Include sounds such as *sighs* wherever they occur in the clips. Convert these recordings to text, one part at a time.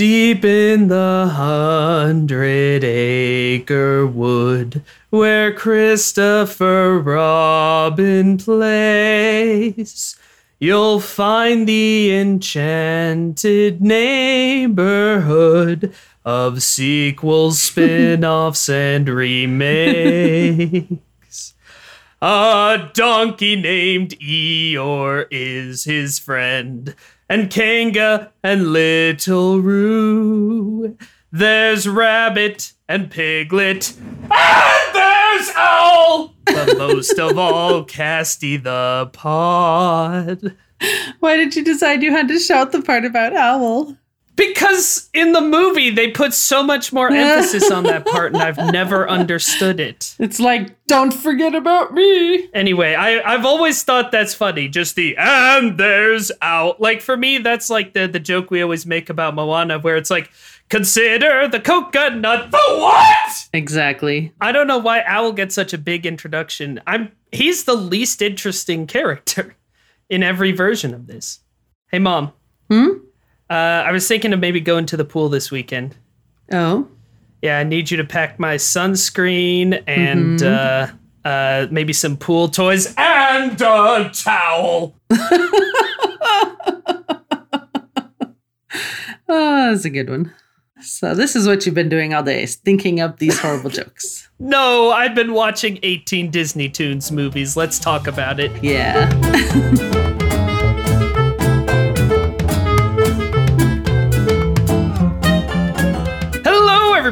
Deep in the hundred acre wood where Christopher Robin plays, you'll find the enchanted neighborhood of sequels, *laughs* spin offs, and remakes. A donkey named Eeyore is his friend, and Kanga and Little Roo. There's Rabbit and Piglet, and there's Owl! But *laughs* most of all, Casty the Pod. Why did you decide you had to shout the part about Owl? Because in the movie, they put so much more *laughs* emphasis on that part, and I've never understood it. It's like, don't forget about me. Anyway, I, I've always thought that's funny. Just the and there's out. Like for me, that's like the, the joke we always make about Moana, where it's like, consider the coconut. The what? Exactly. I don't know why Owl gets such a big introduction. I'm he's the least interesting character *laughs* in every version of this. Hey mom. Hmm? Uh, I was thinking of maybe going to the pool this weekend. Oh. Yeah, I need you to pack my sunscreen and Mm-hmm. uh, uh, maybe some pool toys and a towel. *laughs* Oh, that's a good one. So this is what you've been doing all day, thinking up these horrible jokes. *laughs* No, I've been watching 18 Disney Tunes movies. Let's talk about it. Yeah. *laughs*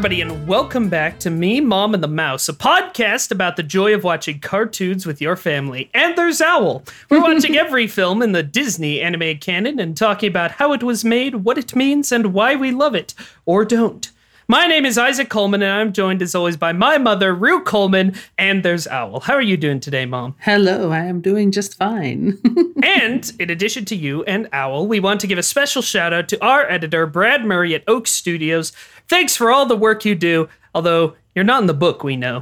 everybody, and welcome back to Me, Mom, and the Mouse, a podcast about the joy of watching cartoons with your family. And there's Owl. We're watching *laughs* every film in the Disney anime canon and talking about how it was made, what it means, and why we love it or don't. My name is Isaac Coleman, and I'm joined as always by my mother, Rue Coleman, and there's Owl. How are you doing today, Mom? Hello, I am doing just fine. *laughs* And in addition to you and Owl, we want to give a special shout out to our editor, Brad Murray at Oak Studios. Thanks for all the work you do, although you're not in the book, we know.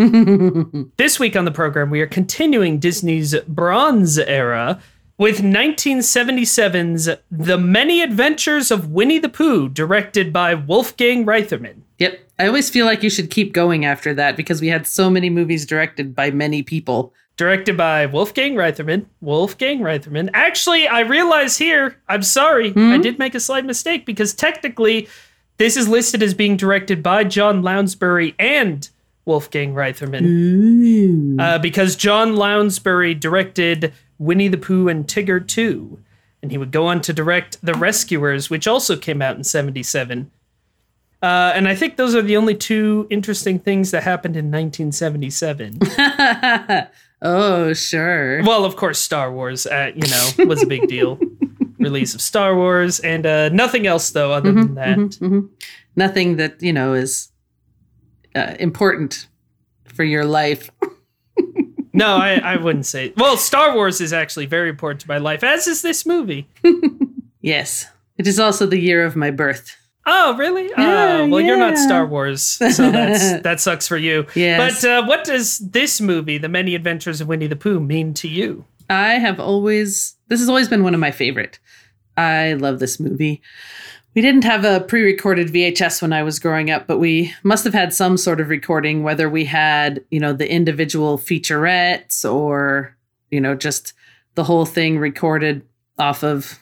*laughs* this week on the program, we are continuing Disney's Bronze Era with 1977's The Many Adventures of Winnie the Pooh, directed by Wolfgang Reitherman. Yep. I always feel like you should keep going after that because we had so many movies directed by many people. Directed by Wolfgang Reitherman. Wolfgang Reitherman. Actually, I realize here, I'm sorry, I did make a slight mistake because technically this is listed as being directed by John Lounsbery and Wolfgang Reitherman. Uh, because John Lounsbery directed Winnie the Pooh and Tigger Too. And he would go on to direct The Rescuers, which also came out in 77. Uh, and I think those are the only two interesting things that happened in 1977. *laughs* oh, sure. Well, of course, Star Wars, uh, you know, was a big deal. *laughs* Release of Star Wars, and uh, nothing else though, other than that. Nothing that, you know, is uh, important for your life. *laughs* No, I, I wouldn't say. Well, Star Wars is actually very important to my life, as is this movie. Yes. It is also the year of my birth. Oh, really? Yeah, oh, well, you're not. Star Wars, so that's *laughs* that sucks for you. Yes. But uh, what does this movie, The Many Adventures of Winnie the Pooh, mean to you? I have always, this has always been one of my favorite. I love this movie. We didn't have a pre recorded VHS when I was growing up, but we must have had some sort of recording, whether we had, you know, the individual featurettes or, you know, just the whole thing recorded off of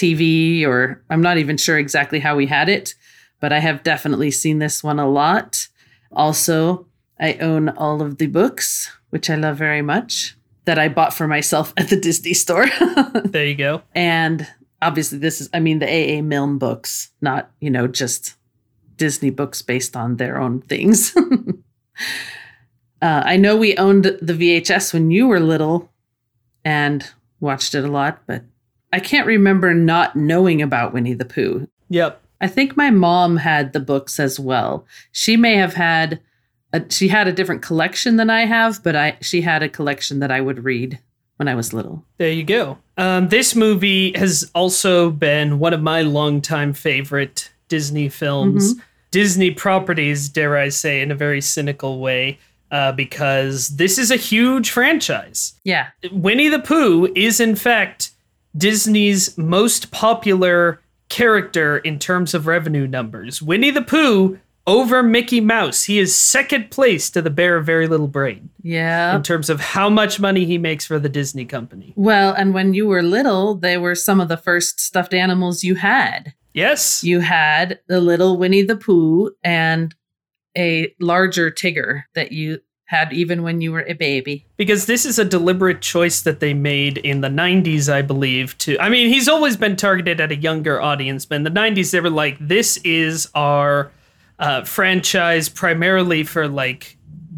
TV, or I'm not even sure exactly how we had it, but I have definitely seen this one a lot. Also, I own all of the books, which I love very much, that I bought for myself *laughs* at the Disney store. *laughs* There you go. and obviously, this is, I mean, the A.A. Milne books, not, you know, just Disney books based on their own things. *laughs* uh, I know we owned the VHS when you were little and watched it a lot, but I can't remember not knowing about Winnie the Pooh. Yep. I think my mom had the books as well. She may have had a, she had a different collection than I have, but I she had a collection that I would read when I was little. There you go. Um, this movie has also been one of my longtime favorite Disney films, Disney properties, dare I say, in a very cynical way, uh, because this is a huge franchise. Yeah. Winnie the Pooh is, in fact, Disney's most popular character in terms of revenue numbers. Winnie the Pooh over Mickey Mouse. He is second place to the Bear of Very Little Brain Yeah. in terms of how much money he makes for the Disney company. Well, and when you were little, they were some of the first stuffed animals you had. Yes. You had the little Winnie the Pooh and a larger Tigger that you had even when you were a baby. because this is a deliberate choice that they made in the 90s i believe to i mean he's always been targeted at a younger audience but in the 90s they were like this is our uh, franchise primarily for like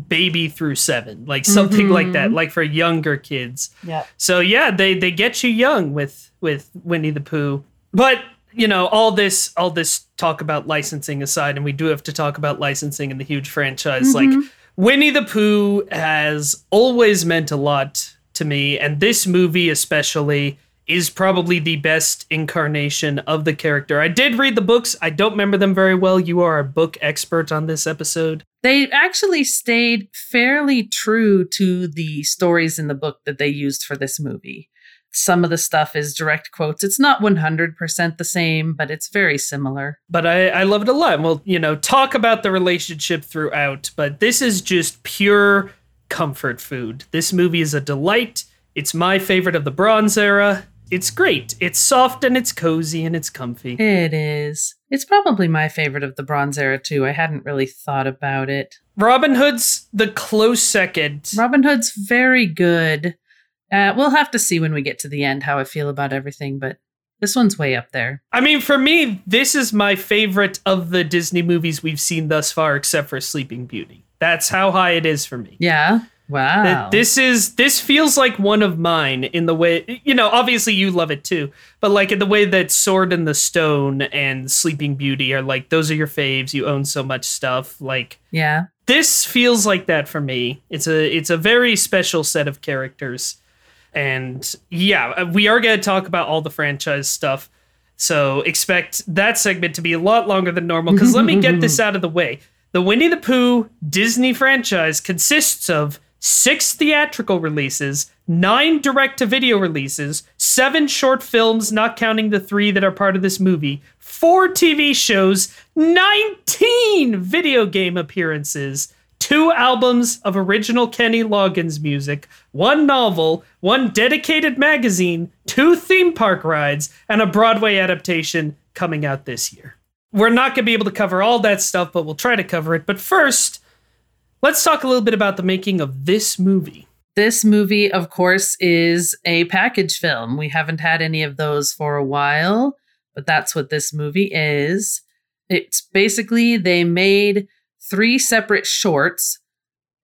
baby through seven like something like that like for younger kids Yeah. so yeah they they get you young with with winnie the pooh but you know all this all this talk about licensing aside and we do have to talk about licensing in the huge franchise like winnie the pooh has always meant a lot to me and this movie especially is probably the best incarnation of the character. I did read the books. I don't remember them very well. You are a book expert on this episode. They actually stayed fairly true to the stories in the book that they used for this movie. Some of the stuff is direct quotes. It's not 100% the same, but it's very similar. but I, I love it a lot. We'll, you know, talk about the relationship throughout, but this is just pure comfort food. This movie is a delight. It's my favorite of the Bronze era. It's great. It's soft and it's cozy and it's comfy. It is. It's probably my favorite of the Bronze Era, too. I hadn't really thought about it. Robin Hood's the close second. Robin Hood's very good. Uh, we'll have to see when we get to the end how I feel about everything, but this one's way up there. I mean, for me, this is my favorite of the Disney movies we've seen thus far, except for Sleeping Beauty. That's how high it is for me. Yeah. Wow. This is this feels like one of mine in the way you know. Obviously, you love it too, but like in the way that Sword in the Stone and Sleeping Beauty are like those are your faves. You own so much stuff. Like yeah. this feels like that for me. It's a it's a very special set of characters, and yeah, uh, we are going to talk about all the franchise stuff. So expect that segment to be a lot longer than normal. Because let me get this out of the way: the Winnie the Pooh Disney franchise consists of six theatrical releases, nine direct-to-video releases, seven short films, not counting the three that are part of this movie, four TV shows, 19 video game appearances, two albums of original Kenny Loggins music, one novel, one dedicated magazine, two theme park rides, and a Broadway adaptation coming out this year. We're not going to be able to cover all that stuff, but we'll try to cover it. But first, let's talk a little bit about the making of this movie. This movie, of course, is a package film. We haven't had any of those for a while, but that's what this movie is. It's basically they made three separate shorts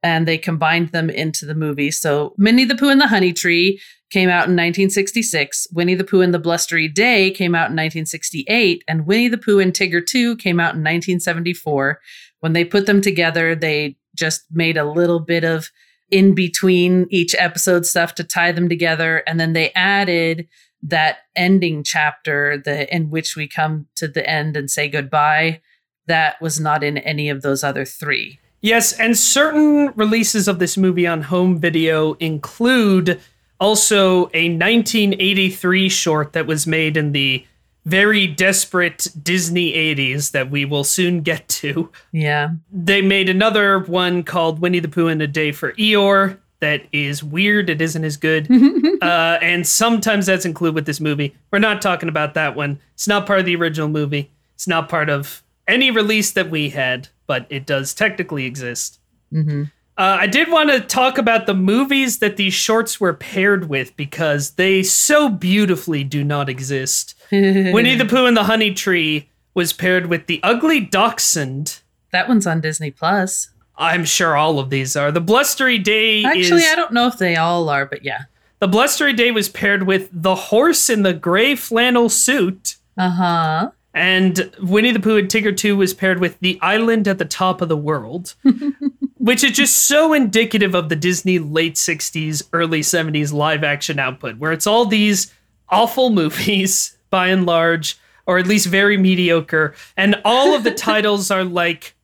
and they combined them into the movie. So, Winnie the Pooh and the Honey Tree came out in 1966. Winnie the Pooh and the Blustery Day came out in 1968. And Winnie the Pooh and Tigger Too came out in 1974. When they put them together, they just made a little bit of in between each episode stuff to tie them together. And then they added that ending chapter the in which we come to the end and say goodbye. That was not in any of those other three. Yes, and certain releases of this movie on home video include also a 1983 short that was made in the very desperate Disney 80s that we will soon get to. Yeah. They made another one called Winnie the Pooh in a Day for Eeyore that is weird. It isn't as good. *laughs* uh, and sometimes that's included with this movie. We're not talking about that one. It's not part of the original movie. It's not part of any release that we had, but it does technically exist. hmm Uh, I did want to talk about the movies that these shorts were paired with because they so beautifully do not exist. *laughs* Winnie the Pooh and the Honey Tree was paired with The Ugly Dachshund. that one's on Disney Plus. I'm sure all of these are. The Blustery Day Actually, is I don't know if they all are, but yeah. The Blustery Day was paired with The Horse in the Gray Flannel Suit. Uh huh. And Winnie the Pooh and Tigger Too was paired with The Island at the Top of the World, *laughs* which is just so indicative of the Disney late 60s, early 70s live action output, where it's all these awful *laughs* movies, by and large, or at least very mediocre, and all of the *laughs* titles are like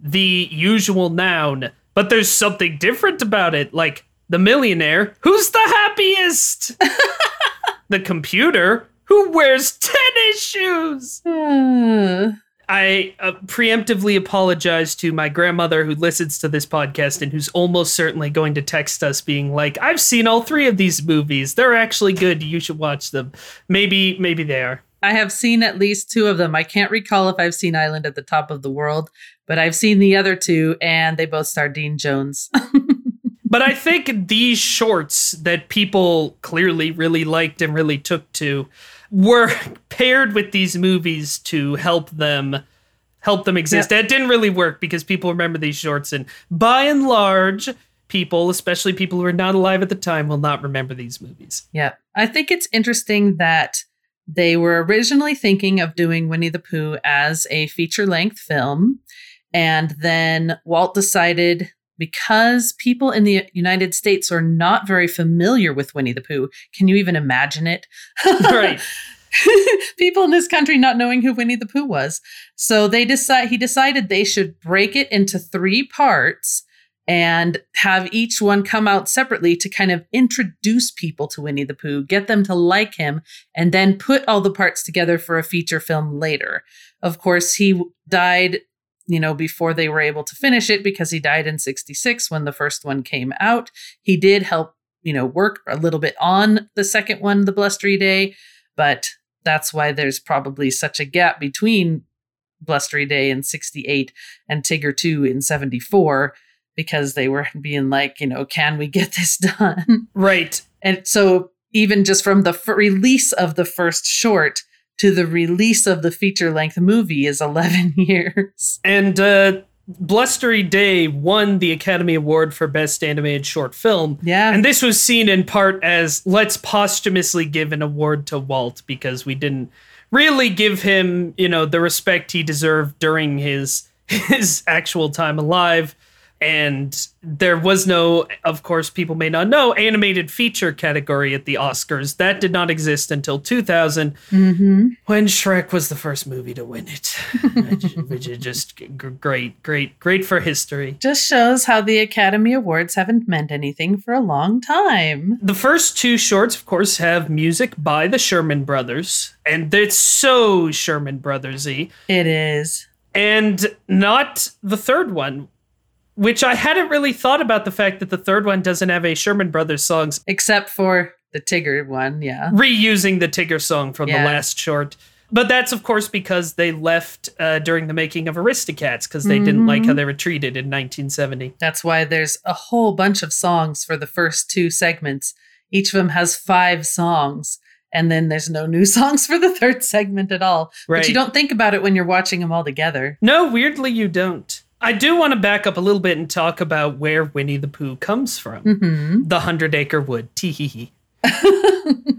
the usual noun, but there's something different about it, like The Millionaire, who's the happiest? the computer, who wears tennis shoes. Uh, I uh, preemptively apologize to my grandmother who listens to this podcast and who's almost certainly going to text us being like, "I've seen all three of these movies. They're actually good. You should watch them." Maybe maybe they are. I have seen at least two of them. I can't recall if I've seen Island at the Top of the World, but I've seen the other two, and they both star Dean Jones. *laughs* But I think these shorts that people clearly really liked and really took to were *laughs* paired with these movies to help them help them exist. That didn't really work because people remember these shorts and by and large people, especially people who are not alive at the time, will not remember these movies. Yeah. I think it's interesting that they were originally thinking of doing Winnie the Pooh as a feature length film. And then Walt decided because people in the United States are not very familiar with Winnie the Pooh. Can you even imagine it? *laughs* Right. *laughs* people in this country not knowing who Winnie the Pooh was. So they decide he decided they should break it into three parts and have each one come out separately to kind of introduce people to Winnie the Pooh, get them to like him, and then put all the parts together for a feature film later. Of course, he died, you know, before they were able to finish it because he died in 66 when the first one came out. He did help, you know, work a little bit on the second one, The Blustery Day, but that's why there's probably such a gap between Blustery Day in 68 and Tigger Too in 74 because they were being like, you know, can we get this *laughs* done? Right. And so, even just from the f- release of the first short to the release of the feature length movie is *laughs* 11 years. And uh Blustery Day won the Academy Award for Best Animated Short Film. Yeah. And this was seen in part as let's posthumously give an award to Walt because we didn't really give him, you know, the respect he deserved during his *laughs* his actual time alive. And there was no, of course, people may not know, animated feature category at the Oscars. That did not exist until 2000 Mm-hmm. when Shrek was the first movie to win it. Which *laughs* is just great, great, great for history. Just shows how the Academy Awards haven't meant anything for a long time. The first two shorts, of course, have music by the Sherman Brothers, and it's so Sherman Brothersy. It is. And not the third one, which I hadn't really thought about the fact that the third one doesn't have a Sherman Brothers songs Except for the Tigger one, yeah. reusing the Tigger song from Yeah. the last short. But that's of course because they left uh, during the making of Aristocats because they didn't like how they were treated in 1970. That's why there's a whole bunch of songs for the first two segments. Each of them has five songs. And then there's no new *laughs* songs for the third segment at all. Right. But you don't think about it when you're watching them all together. No, weirdly you don't. I do want to back up a little bit and talk about where Winnie the Pooh comes from. hmm The Hundred Acre Wood. Tee hee hee. *laughs*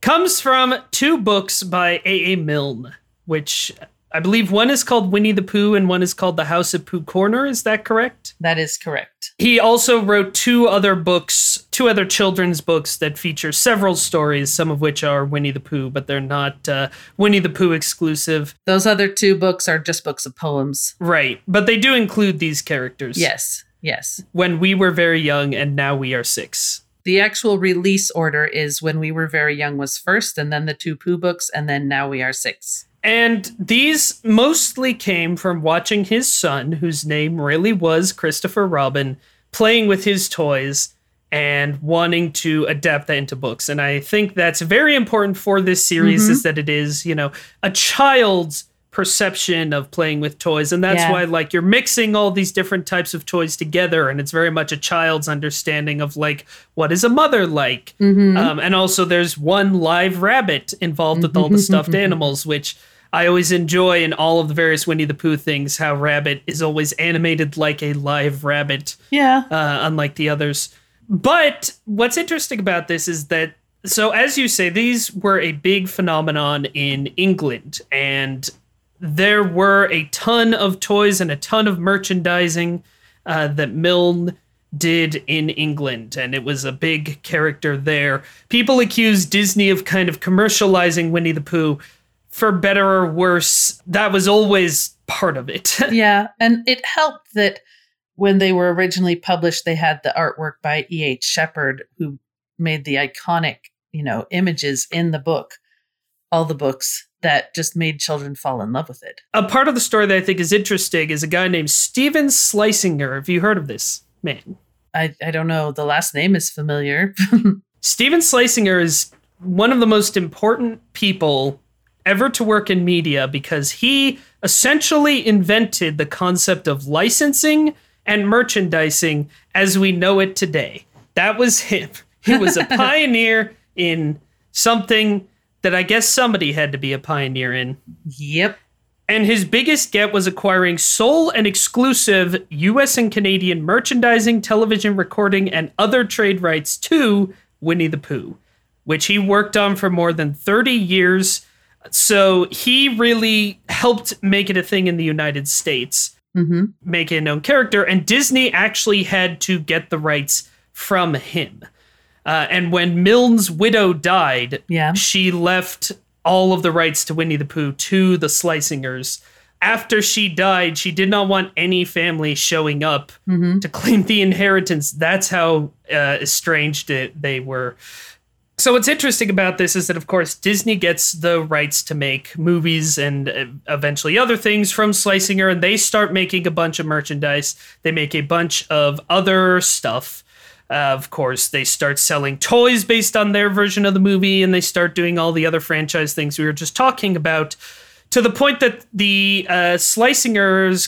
Comes from two books by A. A. Milne, which I believe one is called Winnie the Pooh and one is called The House at Pooh Corner. Is that correct? That is correct. He also wrote two other books, two other children's books that feature several stories, some of which are Winnie the Pooh, but they're not uh, Winnie the Pooh exclusive. Those other two books are just books of poems. Right. But they do include these characters. Yes, yes. When we were very young and now we are six. The actual release order is When We Were Very Young was first, and then the two Pooh books, and then Now We Are Six. And these mostly came from watching his son, whose name really was Christopher Robin, playing with his toys and wanting to adapt that into books. And I think that's very important for this series Mhm. is that it is, you know, a child's perception of playing with toys. And that's Yeah. why like you're mixing all these different types of toys together and it's very much a child's understanding of like what is a mother like? Mm-hmm. Um, and also, there's one live rabbit involved with all the stuffed *laughs* animals, which I always enjoy in all of the various Winnie the Pooh things. How Rabbit is always animated like a live rabbit, yeah. uh, unlike the others. But what's interesting about this is that, so as you say, these were a big phenomenon in England, and there were a ton of toys and a ton of merchandising uh, that Milne did in England, and it was a big character there. People accused Disney of kind of commercializing Winnie the Pooh. For better or worse, that was always part of it. *laughs* yeah. And it helped that when they were originally published, they had the artwork by E.H. Shepard, who made the iconic, you know, images in the book. all the books that just made children fall in love with it. A part of the story that I think is interesting is a guy named Steven Schlesinger. Have you heard of this man? I, I don't know. The last name is familiar. *laughs* Steven Schlesinger is one of the most important people ever to work in media because he essentially invented the concept of licensing and merchandising as we know it today. That was him. He was a *laughs* pioneer in something that I guess somebody had to be a pioneer in. Yep. And his biggest get was acquiring sole and exclusive US and Canadian merchandising, television recording, and other trade rights to Winnie the Pooh, which he worked on for more than 30 years. So he really helped make it a thing in the United States, mm-hmm. make it a known character. And Disney actually had to get the rights from him. Uh, and when Milne's widow died, yeah. she left all of the rights to Winnie the Pooh to the Schlesingers. After she died, she did not want any family showing up mm-hmm. to claim the inheritance. That's how uh, estranged it, they were. So what's interesting about this is that, of course, Disney gets the rights to make movies and uh, eventually other things from Schlesinger, and they start making a bunch of merchandise. They make a bunch of other stuff. Uh, of course, they start selling toys based on their version of the movie, and they start doing all the other franchise things we were just talking about. To the point that the uh,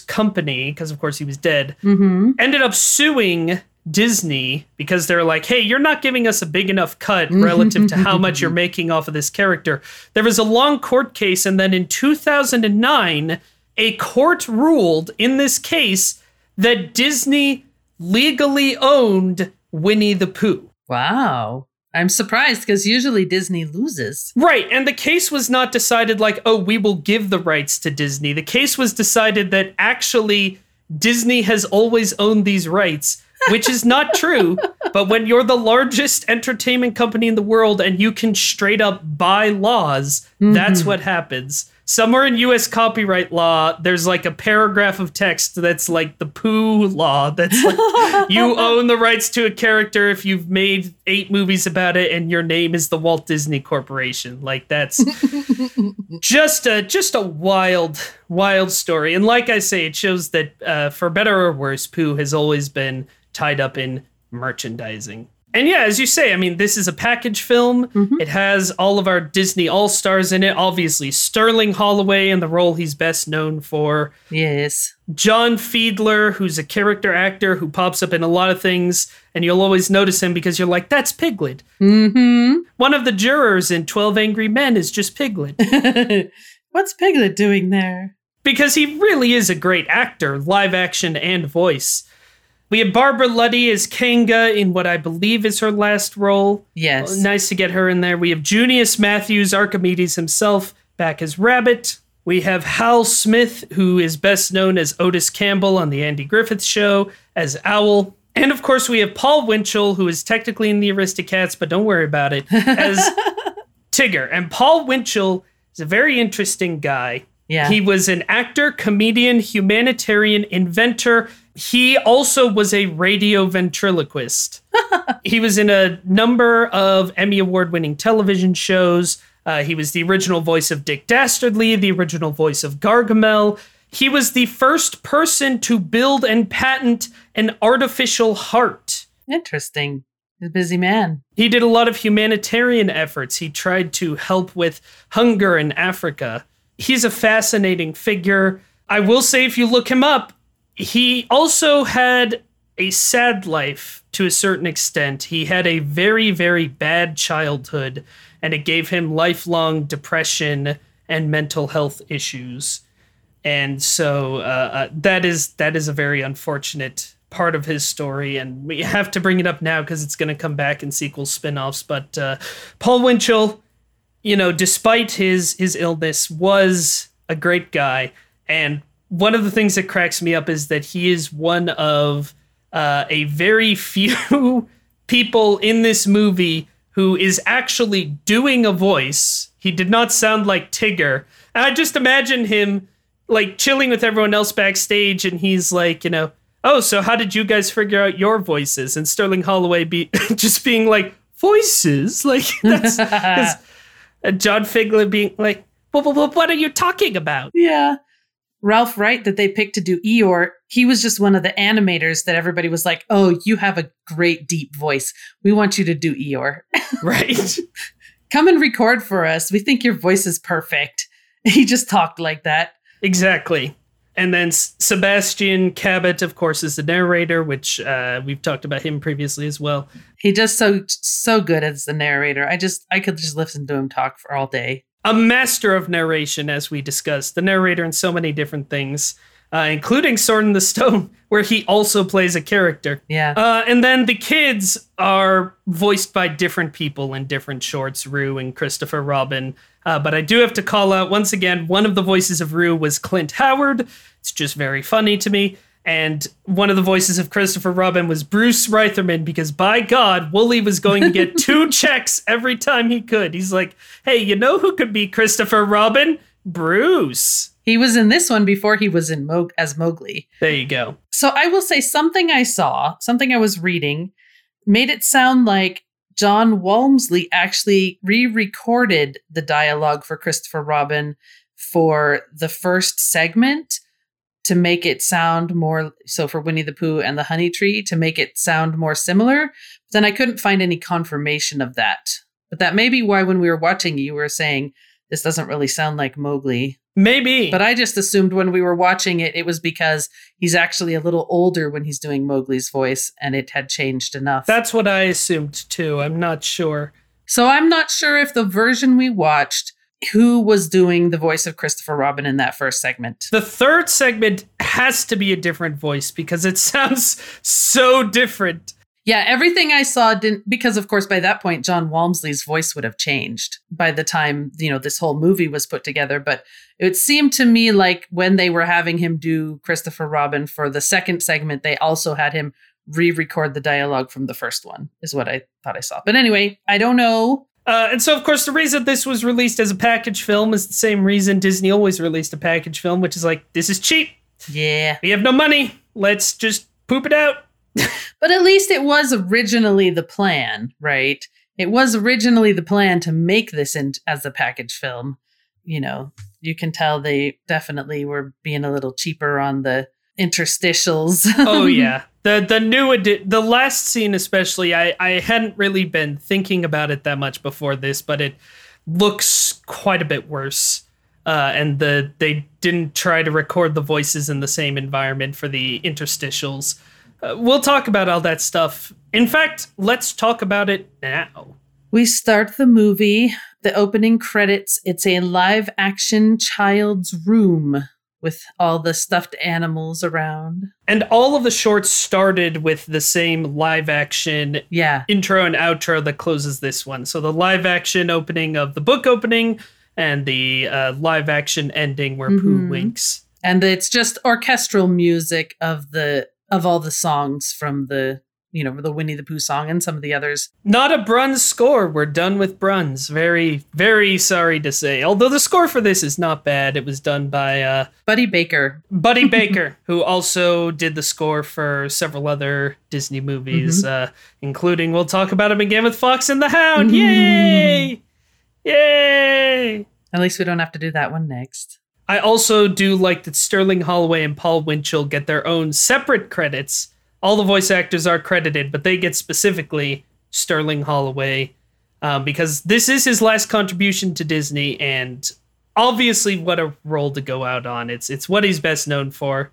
company, because of course he was dead, mm-hmm. ended up suing Disney because they're like, hey, you're not giving us a big enough cut relative to how much you're making off of this character. There was a long court case, and then in 2009, a court ruled in this case that Disney legally owned Winnie the Pooh. Wow. I'm surprised because usually Disney loses. Right. And the case was not decided like, oh, we will give the rights to Disney. The case was decided that actually Disney has always owned these rights, which is not *laughs* true. but when you're the largest entertainment company in the world and you can straight up buy laws, mm-hmm. that's what happens somewhere in US copyright law, there's like a paragraph of text that's like the poo law. That's like *laughs* you own the rights to a character if you've made eight movies about it and your name is the Walt Disney Corporation. Like that's *laughs* just a just a wild, wild story. And like I say, it shows that uh, for better or worse, Pooh has always been tied up in merchandising. And yeah, as you say, I mean, this is a package film. Mm-hmm. It has all of our Disney All Stars in it. Obviously, Sterling Holloway in the role he's best known for. Yes. John Fiedler, who's a character actor who pops up in a lot of things, and you'll always notice him because you're like, that's Piglet. Mm-hmm. One of the jurors in 12 Angry Men is just Piglet. *laughs* What's Piglet doing there? Because he really is a great actor, live action and voice. We have Barbara Luddy as Kanga in what I believe is her last role. Yes. nice to get her in there. We have Junius Matthews, Archimedes himself, back as Rabbit. We have Hal Smith, who is best known as Otis Campbell on The Andy Griffith Show, as Owl. And of course, we have Paul Winchell, who is technically in the Aristocats, but don't worry about it, *laughs* as Tigger. And Paul Winchell is a very interesting guy. Yeah. He was an actor, comedian, humanitarian, inventor, he also was a radio ventriloquist. *laughs* he was in a number of Emmy Award winning television shows. Uh, he was the original voice of Dick Dastardly, the original voice of Gargamel. He was the first person to build and patent an artificial heart. Interesting. He's a busy man. He did a lot of humanitarian efforts. He tried to help with hunger in Africa. He's a fascinating figure. I will say, if you look him up, he also had a sad life to a certain extent. He had a very, very bad childhood, and it gave him lifelong depression and mental health issues. And so uh, uh, that is that is a very unfortunate part of his story, and we have to bring it up now because it's going to come back in sequel spin-offs. But uh, Paul Winchell, you know, despite his his illness, was a great guy, and one of the things that cracks me up is that he is one of uh, a very *laughs* few people in this movie who is actually doing a voice. He did not sound like Tigger. And I just imagine him like chilling with everyone else backstage, and he's like, you know, oh, so how did you guys figure out your voices? And Sterling Holloway be *laughs* just being like, voices? *laughs* Like, that's. John Fiedler being like, well, well, what are you talking about? Yeah. Ralph Wright that they picked to do Eeyore, he was just one of the animators that everybody was like, "Oh, you have a great deep voice. We want you to do Eeyore. *laughs* Right. Come and record for us. We think your voice is perfect." *laughs* He just talked like that. exactly. And then S- Sebastian Cabot, of course, is the narrator, which uh, we've talked about him previously as well. He just so so good as the narrator. I just I could just listen to him talk for all day. A master of narration, as we discussed, the narrator in so many different things, uh, including Sword in the Stone, *laughs* where he also plays a character. Yeah. Uh, and then the kids are voiced by different people in different shorts, Roo and Christopher Robin. Uh, but I do have to call out once again, one of the voices of Roo was Clint Howard. It's just very funny to me. And one of the voices of Christopher Robin was Bruce Reitherman because by God, Woolie was going to get *laughs* two checks every time he could. He's like, hey, you know who could be Christopher Robin? Bruce. he was in this one before he was in Mog- as Mowgli. There you go. So I will say something I saw, something I was reading, made it sound like Jon Walmsley actually re-recorded the dialogue for Christopher Robin for the first segment to make it sound more so for Winnie the Pooh and the Honey Tree to make it sound more similar. But then I couldn't find any confirmation of that. But that may be why when we were watching you were saying this doesn't really sound like Mowgli. Maybe. But I just assumed when we were watching it, it was because he's actually a little older when he's doing Mowgli's voice and it had changed enough. That's what I assumed too. I'm not sure. so I'm not sure if the version we watched, who was doing the voice of Christopher Robin in that first segment. The third segment has to be a different voice because it *laughs* sounds so different. Yeah, everything I saw didn't, because of course by that point, Jon Walmsley's voice would have changed by the time, you know, this whole movie was put together. But it seemed to me like when they were having him do Christopher Robin for the second segment, they also had him re-record the dialogue from the first one is what i thought i saw but anyway i don't know Uh, and so, of course, the reason this was released as a package film is the same reason Disney always released a package film, which is like, this is cheap. yeah We have no money. Let's just poop it out. *laughs* but at least it was originally the plan right it was originally the plan to make this in as a package film you know you can tell they definitely were being a little cheaper on the interstitials. Oh *laughs* yeah. The the new edi- the last scene especially i i hadn't really been thinking about it that much before this but it looks quite a bit worse. Uh, and the they didn't try to record the voices in the same environment for the interstitials. Uh, we'll talk about all that stuff. In fact let's talk about it now. We start the movie, the opening credits. It's a live action child's room with all the stuffed animals around. and all of the shorts started with the same live action Yeah. intro and outro that closes this one. So the live action opening of the book opening and the uh, live action ending where Pooh Mhm. winks. And it's just orchestral music of the of all the songs from the you know, the Winnie the Pooh song and some of the others. Not a Bruns score. We're done with Bruns. Very, very sorry to say. Although the score for this is not bad. It was done by uh, Buddy Baker. Buddy *laughs* Baker, who also did the score for several other Disney movies, uh, including we'll talk about him again with Fox and the Hound. Yay! Yay! At least we don't have to do that one next. I also do like that Sterling Holloway and Paul Winchell get their own separate credits. All the voice actors are credited, but they get specifically Sterling Holloway um, because this is his last contribution to Disney, and obviously, what a role to go out on. It's it's what he's best known for.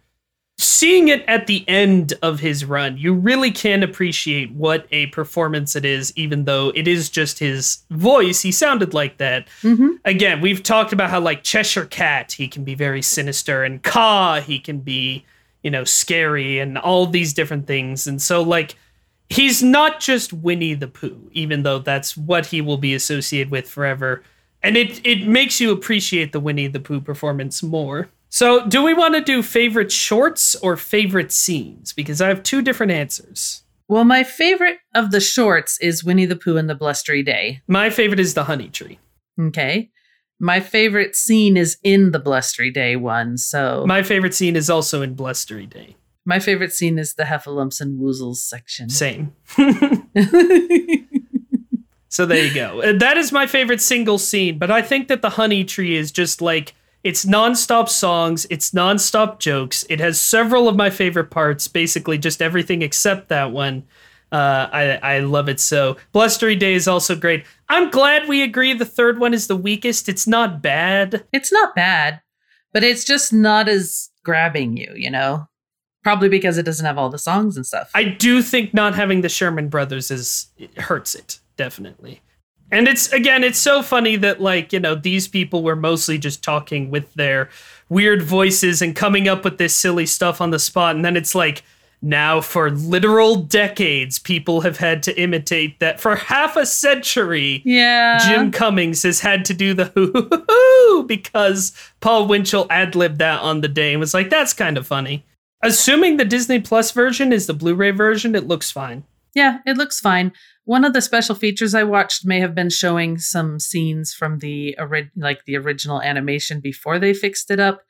Seeing it at the end of his run, you really can appreciate what a performance it is, even though it is just his voice. He sounded like that Mm-hmm. again, we've talked about how like Cheshire Cat, he can be very sinister, and Kaa, he can be, you know, scary, and all these different things. And so, like, he's not just Winnie the Pooh, even though that's what he will be associated with forever. And it it makes you appreciate the Winnie the Pooh performance more. So, do we want to do favorite shorts or favorite scenes? Because I have two different answers. Well, my favorite of the shorts is Winnie the Pooh and the Blustery Day. My favorite is the Honey Tree. Okay. My favorite scene is in the Blustery Day one. So My favorite scene is also in Blustery Day. my favorite scene is the Heffalumps and Woozles section. Same. *laughs* So there you go. Uh, that is my favorite single scene, but I think that the honey tree is just like it's nonstop songs, it's nonstop jokes. It has several of my favorite parts, basically just everything except that one. Uh, I I love it so. Blustery Day is also great. I'm glad we agree the third one is the weakest. It's not bad. It's not bad, but it's just not as grabbing you, you know? Probably because it doesn't have all the songs and stuff. I do think not having the Sherman Brothers is it hurts it definitely. And it's again, it's so funny that like you know these people were mostly just talking with their weird voices and coming up with this silly stuff on the spot, and then it's like now for literal decades people have had to imitate that for half a century yeah. Jim Cummings has had to do the hoo hoo hoo because Paul Winchell ad libbed that on the day and was like, that's kind of funny. Assuming the Disney Plus version is the Blu ray version, it looks fine. Yeah, it looks fine. One of the special features I watched may have been showing some scenes from the ori- like the original animation before they fixed it up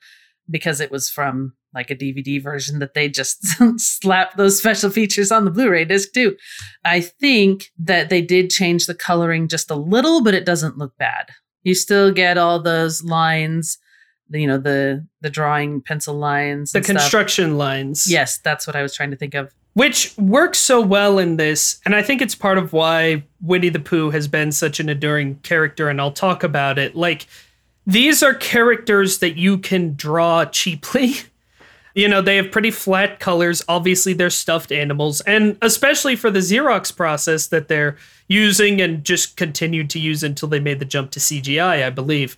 because it was from like a DVD version that they just *laughs* slapped those special features on the Blu-ray disc too. I think that they did change the coloring just a little, but it doesn't look bad. You still get all those lines, you know, the the drawing pencil lines, The and stuff. construction lines. Yes, that's what I was trying to think of. which works so well in this and i think it's part of why winnie the pooh has been such an enduring character and i'll talk about it like these are characters that you can draw cheaply *laughs* you know they have pretty flat colors obviously they're stuffed animals and especially for the xerox process that they're using and just continued to use until they made the jump to cgi i believe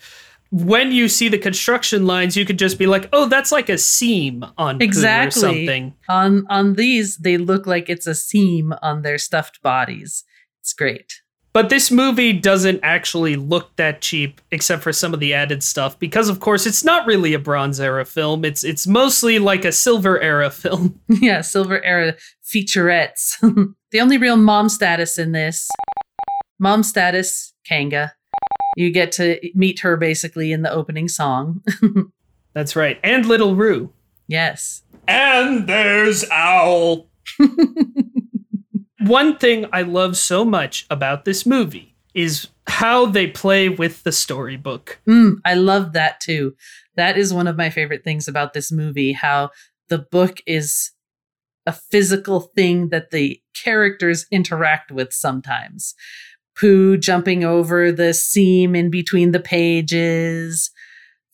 when you see the construction lines you could just be like oh that's like a seam on Exactly. something On on these, they look like it's a seam on their stuffed bodies. It's great. But this movie doesn't actually look that cheap, except for some of the added stuff, because of course it's not really a Bronze Era film. It's it's mostly like a Silver Era *laughs* film. *laughs* yeah, silver era featurettes. *laughs* the only real mom status in this, mom status, Kanga. You get to meet her basically in the opening song. That's right, and Little Roo. yes. And there's Owl. One thing I love so much about this movie is how they play with the storybook. Mm, I love that too. That is one of my favorite things about this movie how the book is a physical thing that the characters interact with sometimes. Pooh jumping over the seam in between the pages,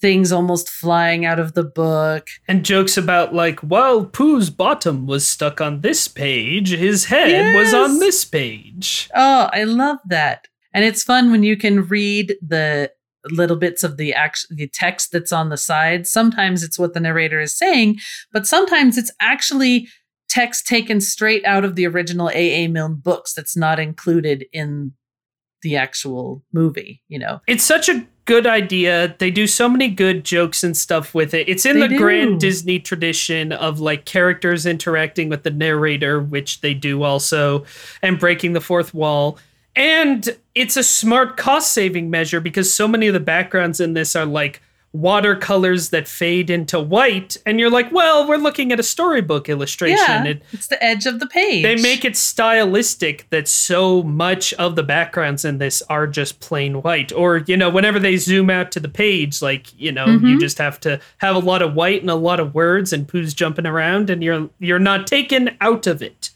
things almost flying out of the book. And jokes about like, while Pooh's bottom was stuck on this page, his head was on this page. Oh, I love that. And it's fun when you can read the little bits of the act- the text that's on the side. Sometimes it's what the narrator is saying, but sometimes it's actually text taken straight out of the original AA Milne books that's not included in the actual movie, you know. It's such a good idea. They do so many good jokes and stuff with it. It's in They the do. grand Disney tradition of like characters interacting with the narrator, which they do also, and breaking the fourth wall. And it's a smart cost saving measure because so many of the backgrounds in this are like watercolors that fade into white. And you're like, well, we're looking at a storybook illustration. Yeah, It, it's the edge of the page. they make it stylistic that so much of the backgrounds in this are just plain white. Or, you know, whenever they zoom out to the page, like, you know, you Mhm. just have to have a lot of white and a lot of words and Pooh's jumping around and you're you're not taken out of it.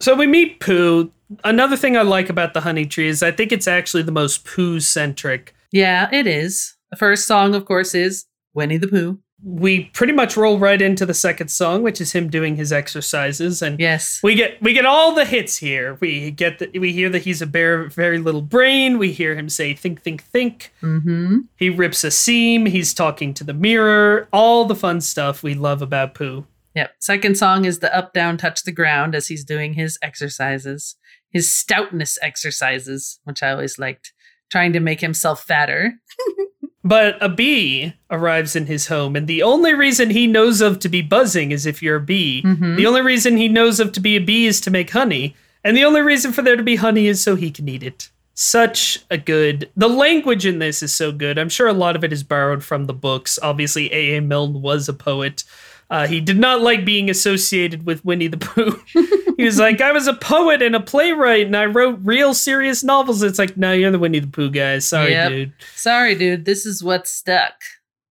So we meet Pooh. Another thing I like about the honey tree is I think it's actually the most Pooh centric. Yeah, it is. The first song, of course, is Winnie the Pooh. We pretty much roll right into the second song, which is him doing his exercises and Yes. We get we get all the hits here. We get the, we hear that he's a bear, with very little brain. We hear him say think think think. Mm-hmm. He rips a seam. He's talking to the mirror. All the fun stuff we love about Pooh. Yep. Second song is the up, down, touch the ground as he's doing his exercises, his stoutness exercises, which I always liked, trying to make himself fatter. *laughs* But a bee arrives in his home, and the only reason he knows of to be buzzing is if you're a bee. Mhm. The only reason he knows of to be a bee is to make honey, and the only reason for there to be honey is so he can eat it. Such a good. The language in this is so good. I'm sure a lot of it is borrowed from the books. Obviously, A.A. Milne was a poet. Uh, he did not like being associated with Winnie the Pooh. *laughs* he was like, I was a poet and a playwright and I wrote real serious novels. It's like, no, you're the Winnie the Pooh guy. Sorry, Yep. dude. Sorry, dude, this is what stuck.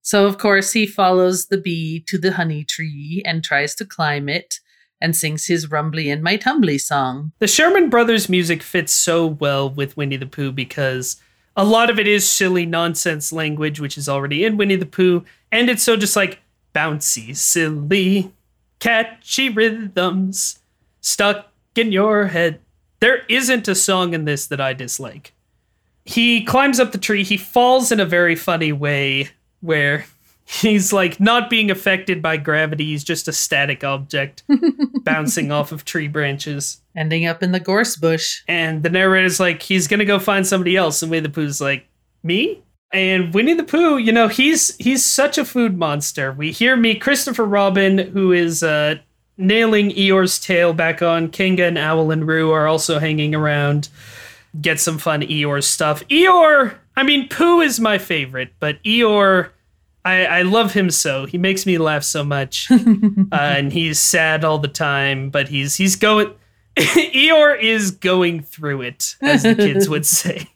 So, of course, he follows the bee to the honey tree and tries to climb it and sings his rumbly and my tumbly song. The Sherman Brothers music fits so well with Winnie the Pooh because a lot of it is silly nonsense language, which is already in Winnie the Pooh, and it's so just like bouncy, silly, catchy rhythms stuck in your head. There isn't a song in this that I dislike. He climbs up the tree, he falls in a very funny way where *laughs* he's like not being affected by gravity, he's just a static object *laughs* bouncing off of tree branches. Ending up in the gorse bush. And the narrator's like, he's gonna go find somebody else. And Winnie the Pooh's like, me? And Winnie the Pooh, you know, he's he's such a food monster. We hear me Christopher Robin, who is uh, nailing Eeyore's tail back on. Kanga and Owl and Roo are also hanging around. Get some fun Eeyore stuff. Eeyore, I mean, Pooh is my favorite, but Eeyore, I, I love him so. He makes me laugh so much, *laughs* uh, and he's sad all the time. But he's he's going. *laughs* Eeyore is going through it, as the kids would say.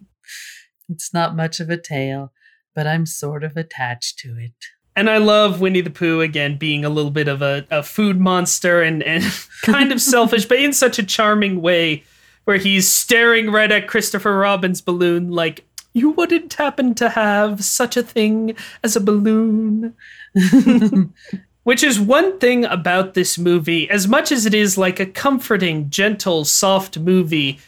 It's not much of a tale, but I'm sort of attached to it. And I love Winnie the Pooh again being a little bit of a, a food monster and, and *laughs* kind of selfish, but in such a charming way, where he's staring right at Christopher Robin's balloon like, you wouldn't happen to have such a thing as a balloon. *laughs* Which is one thing about this movie, as much as it is like a comforting, gentle, soft movie,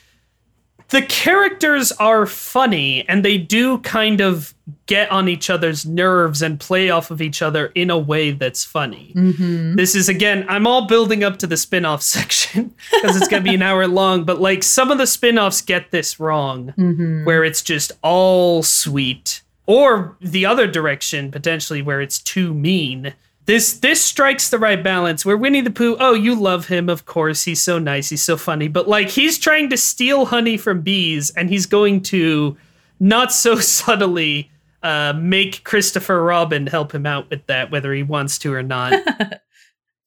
the characters are funny and they do kind of get on each other's nerves and play off of each other in a way that's funny. Mm-hmm. This is again, I'm all building up to the spin-off *laughs* section because it's going to be an hour long, but like some of the spin-offs get this wrong Mm-hmm. where it's just all sweet or the other direction potentially where it's too mean. This this strikes the right balance where Winnie the Pooh, oh, you love him, of course. He's so nice, he's so funny, but like he's trying to steal honey from bees and he's going to not so *laughs* subtly uh, make Christopher Robin help him out with that, whether he wants to or not. *laughs*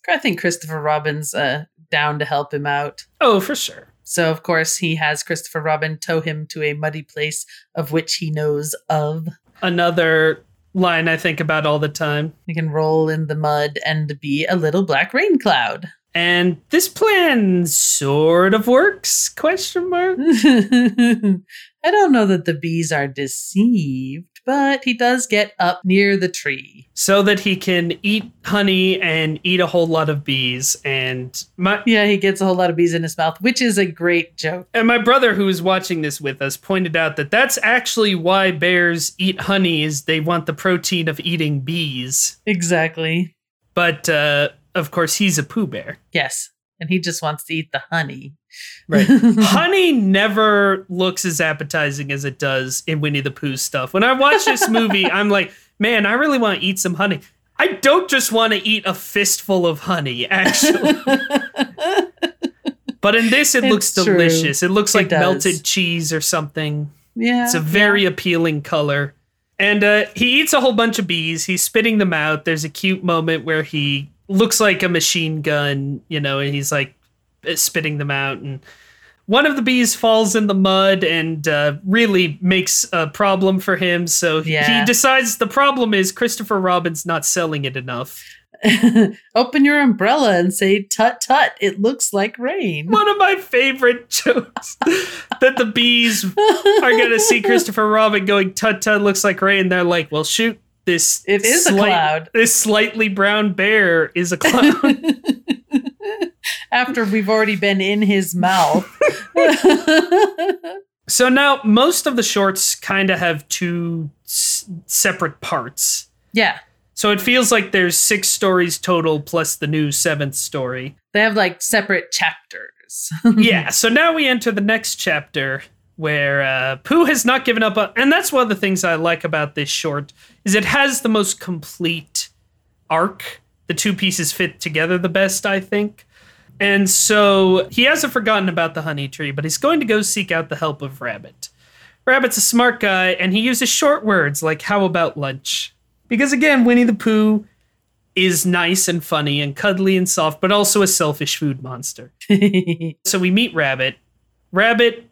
I think Christopher Robin's uh, down to help him out. oh, for sure. So, of course, he has Christopher Robin tow him to a muddy place of which he knows of. Another line I think about all the time. He can roll in the mud and be a little black rain cloud. And this plan sort of works? Question mark. *laughs* I don't know that the bees are deceived, but he does get up near the tree. So that he can eat honey and eat a whole lot of bees. And my Yeah, he gets a whole lot of bees in his mouth, which is a great joke. and my brother who was watching this with us pointed out that that's actually why bears eat honey is they want the protein of eating bees. Exactly. But uh, of course he's a Pooh bear. Yes. And he just wants to eat the honey. Right. *laughs* honey never looks as appetizing as it does in Winnie the Pooh stuff. When I watch this movie, I'm like, man, I really want to eat some honey. I don't just want to eat a fistful of honey, actually. *laughs* but in this, it looks It's true. delicious. It looks like does. melted cheese or something. yeah. It's a very appealing color. And uh, he eats a whole bunch of bees. He's spitting them out. There's a cute moment where he looks like a machine gun, you know, and he's like spitting them out. And one of the bees falls in the mud and uh, really makes a problem for him. So Yeah. he decides the problem is Christopher Robin's not selling it enough. *laughs* Open your umbrella and say, tut tut, it looks like rain. One of my favorite *laughs* jokes that the bees are gonna see *laughs* Christopher Robin going tut tut looks like rain. They're like, well, shoot, this It is a cloud. This slightly brown bear is a cloud. After we've already been in his mouth. *laughs* so now most of the shorts kind of have two s- separate parts. yeah. So it feels like there's six stories total plus the new seventh story. They have like separate chapters. *laughs* yeah, so now we enter the next chapter where uh, Pooh has not given up, on, and that's one of the things I like about this short is it has the most complete arc. The two pieces fit together the best, I think. And so he hasn't forgotten about the honey tree, but he's going to go seek out the help of Rabbit. Rabbit's a smart guy, and he uses short words like "How about lunch?" Because again, Winnie the Pooh is nice and funny and cuddly and soft, but also a selfish food monster. *laughs* so we meet Rabbit. Rabbit,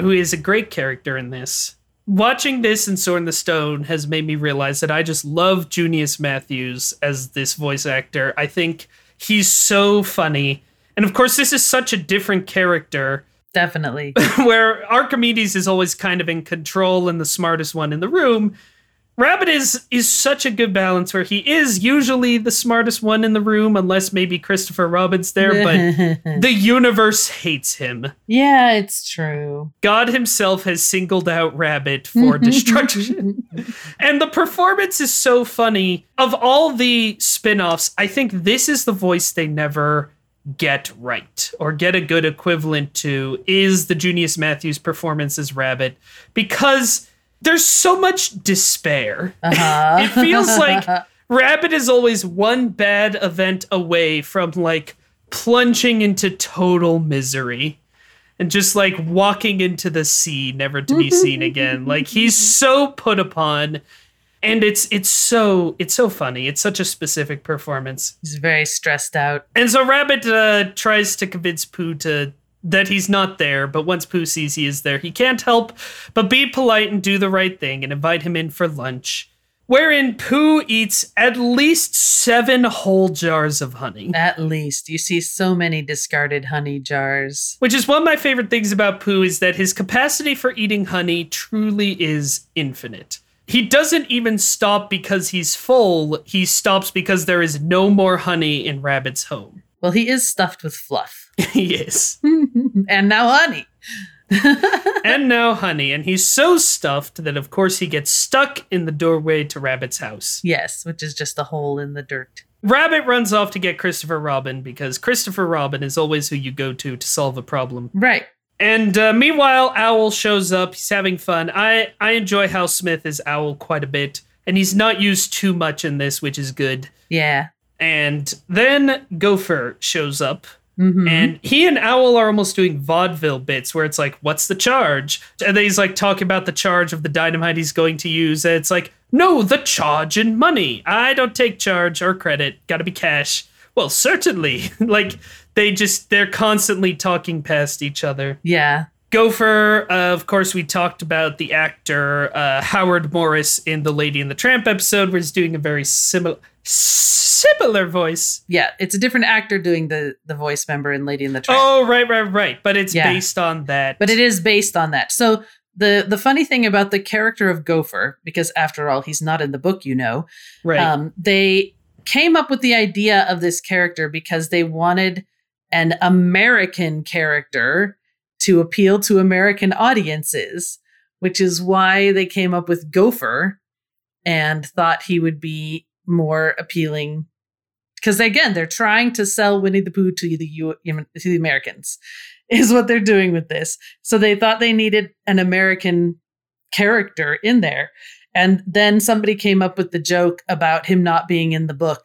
who is a great character in this. Watching this and Sword in the Stone has made me realize that I just love Junius Matthews as this voice actor. I think he's so funny. And of course, this is such a different character. Definitely. *laughs* where Archimedes is always kind of in control and the smartest one in the room. Rabbit is is such a good balance where he is usually the smartest one in the room, unless maybe Christopher Robin's there, but *laughs* the universe hates him. Yeah, it's true. God himself has singled out Rabbit for *laughs* destruction. and the performance is so funny. Of all the spin-offs, I think this is the voice they never get right or get a good equivalent to is the Junius Matthews performance as Rabbit because there's so much despair. Uh-huh. it feels *laughs* like Rabbit is always one bad event away from like plunging into total misery and just like walking into the sea never to be seen again. Like he's so put upon and it's it's so it's so funny. It's such a specific performance. He's very stressed out. And so Rabbit uh, tries to convince Pooh to that he's not there, but once Pooh sees he is there, he can't help but be polite and do the right thing and invite him in for lunch. Wherein Pooh eats at least seven whole jars of honey. At least. You see so many discarded honey jars. Which is one of my favorite things about Pooh is that his capacity for eating honey truly is infinite. He doesn't even stop because he's full, he stops because there is no more honey in Rabbit's home. Well, he is stuffed with fluff. *laughs* yes. *laughs* and now honey. *laughs* and now honey. And he's so stuffed that, of course, he gets stuck in the doorway to Rabbit's house. Yes, which is just a hole in the dirt. Rabbit runs off to get Christopher Robin because Christopher Robin is always who you go to to solve a problem. Right. And uh, meanwhile, Owl shows up. He's having fun. I, I enjoy Hal Smith is Owl quite a bit. And he's not used too much in this, which is good. Yeah. And then Gopher shows up. Mm-hmm. And he and Owl are almost doing vaudeville bits where it's like, what's the charge? And then he's like talking about the charge of the dynamite he's going to use. And it's like, no, the charge in money. I don't take charge or credit. Gotta be cash. Well, certainly. *laughs* like, they just, they're constantly talking past each other. Yeah. Gopher, uh, of course, we talked about the actor uh, Howard Morris in the Lady and the Tramp episode, he's doing a very similar similar voice. Yeah, it's a different actor doing the the voice member in Lady in the Tramp. Oh, right, right, right. But it's yeah. based on that. But it is based on that. So the the funny thing about the character of Gopher, because after all, he's not in the book, you know. Right. Um, they came up with the idea of this character because they wanted an American character to appeal to American audiences, which is why they came up with Gopher and thought he would be more appealing. Because again they're trying to sell winnie the pooh to the U- to the americans *laughs* is what they're doing with this. So they thought they needed an american character in there. And then somebody came up with the joke about him not being in the book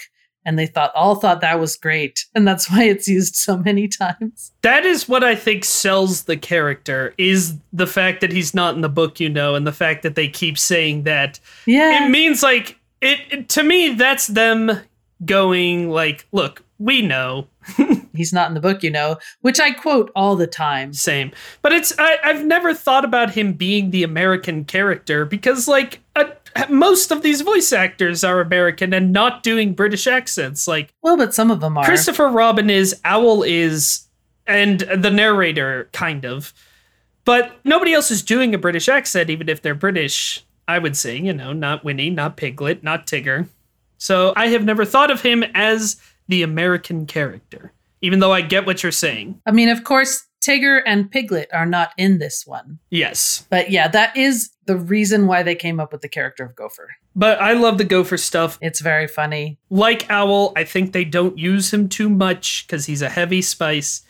and they thought all thought that was great and that's why it's used so many times that is what i think sells the character is the fact that he's not in the book you know and the fact that they keep saying that yeah it means like it, it to me that's them going like, look, we know. *laughs* He's not in the book, you know, which I quote all the time. Same. But it's I, have never thought about him being the American character because like *clears throat* most of these voice actors are American and not doing British accents. Like Well, but some of them are. Christopher Robin is, Owl is, and the narrator kind of. But nobody else is doing a British accent even if they're British. I would say, you know, not Winnie, not Piglet, not Tigger. So I have never thought of him as the American character, even though I get what you're saying. I mean, of course, Tigger and Piglet are not in this one. Yes. But yeah, that is the reason why they came up with the character of Gopher. But I love the Gopher stuff. It's very funny. Like Owl, I think they don't use him too much because he's a heavy spice.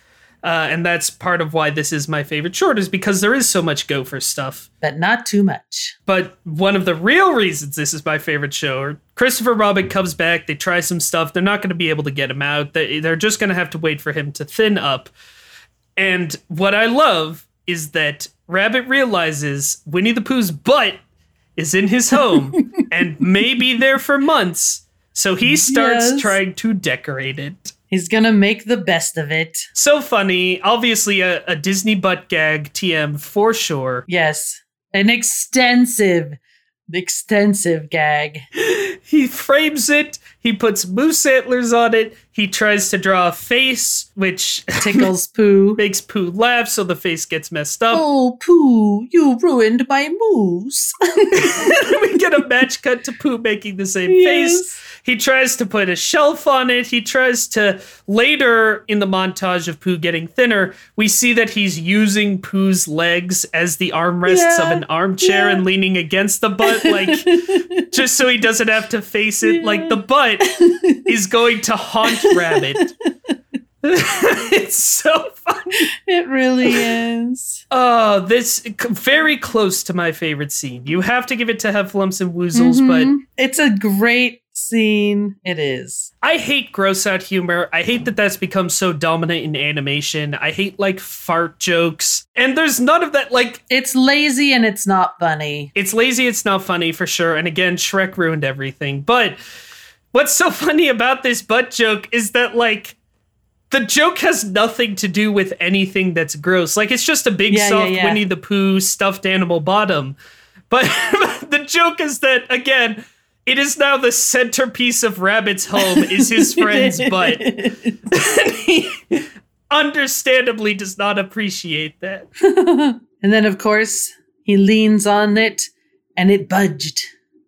Uh, and that's part of why this is my favorite short is because there is so much gopher stuff but not too much but one of the real reasons this is my favorite show christopher robin comes back they try some stuff they're not going to be able to get him out they, they're just going to have to wait for him to thin up and what i love is that rabbit realizes winnie the pooh's butt is in his home *laughs* and may be there for months So he starts Yes. trying to decorate it. He's gonna make the best of it. So funny. Obviously, a, a Disney butt gag TM for sure. Yes. An extensive, extensive gag. *laughs* He frames it. He puts moose antlers on it. He tries to draw a face, which *laughs* Tickles Pooh. makes Pooh laugh, so the face gets messed up. Oh, Pooh, you ruined my moose. *laughs* *laughs* we get a match cut to Pooh making the same face. He tries to put a shelf on it. He tries to later in the montage of Pooh getting thinner, we see that he's using Pooh's legs as the armrests Yeah, of an armchair yeah. and leaning against the butt, like just so he doesn't have to face it. Like the butt is going to haunt Rabbit. *laughs* it's so funny. It really is. Oh, this very close to my favorite scene. You have to give it to Heffalumps and Woozles, but Mhm. it's a great scene. It is. I hate gross out humor. I hate that that's become so dominant in animation. I hate like fart jokes. And there's none of that. Like, It's lazy and it's not funny. it's lazy, it's not funny for sure. And again, Shrek ruined everything. But what's so funny about this butt joke is that, like, the joke has nothing to do with anything that's gross. Like, it's just a big, Yeah, yeah, soft yeah. Winnie the Pooh stuffed animal bottom. But *laughs* the joke is that, again, it is now the centerpiece of Rabbit's home is his friend's butt. *laughs* and he understandably does not appreciate that. *laughs* and then, of course, he leans on it and it budged.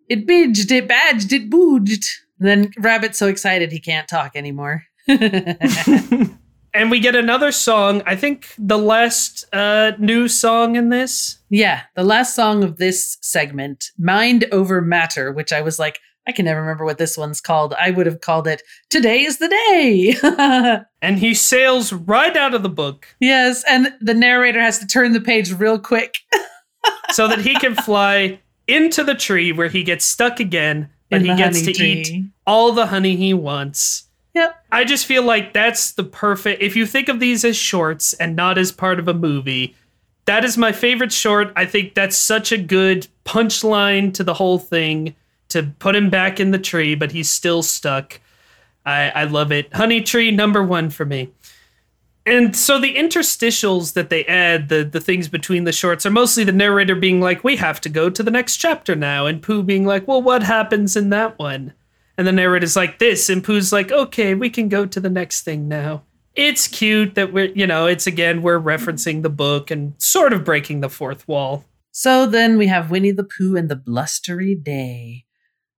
It bidged, it badged, it booged. And then Rabbit's so excited he can't talk anymore. *laughs* *laughs* And we get another song. I think the last uh, new song in this. yeah, the last song of this segment, Mind Over Matter, which I was like, I can never remember what this one's called. I would have called it Today is the Day. *laughs* And he sails right out of the book yes, and the narrator has to turn the page real quick. so that he can fly into the tree where he gets stuck again, but In he gets to eat all the honey he wants. Yep. I just feel like that's the perfect. If you think of these as shorts and not as part of a movie, that is my favorite short. I think that's such a good punchline to the whole thing to put him back in the tree, but he's still stuck. I, I love it. Honey Tree, number one for me. And so the interstitials that they add, the the things between the shorts, are mostly the narrator being like, "We have to go to the next chapter now," and Pooh being like, "Well, what happens in that one?" And the narrator's like this, and Pooh's like, "Okay, we can go to the next thing now." It's cute that we're, you know, it's again we're referencing the book and sort of breaking the fourth wall. So then we have Winnie the Pooh and the Blustery Day.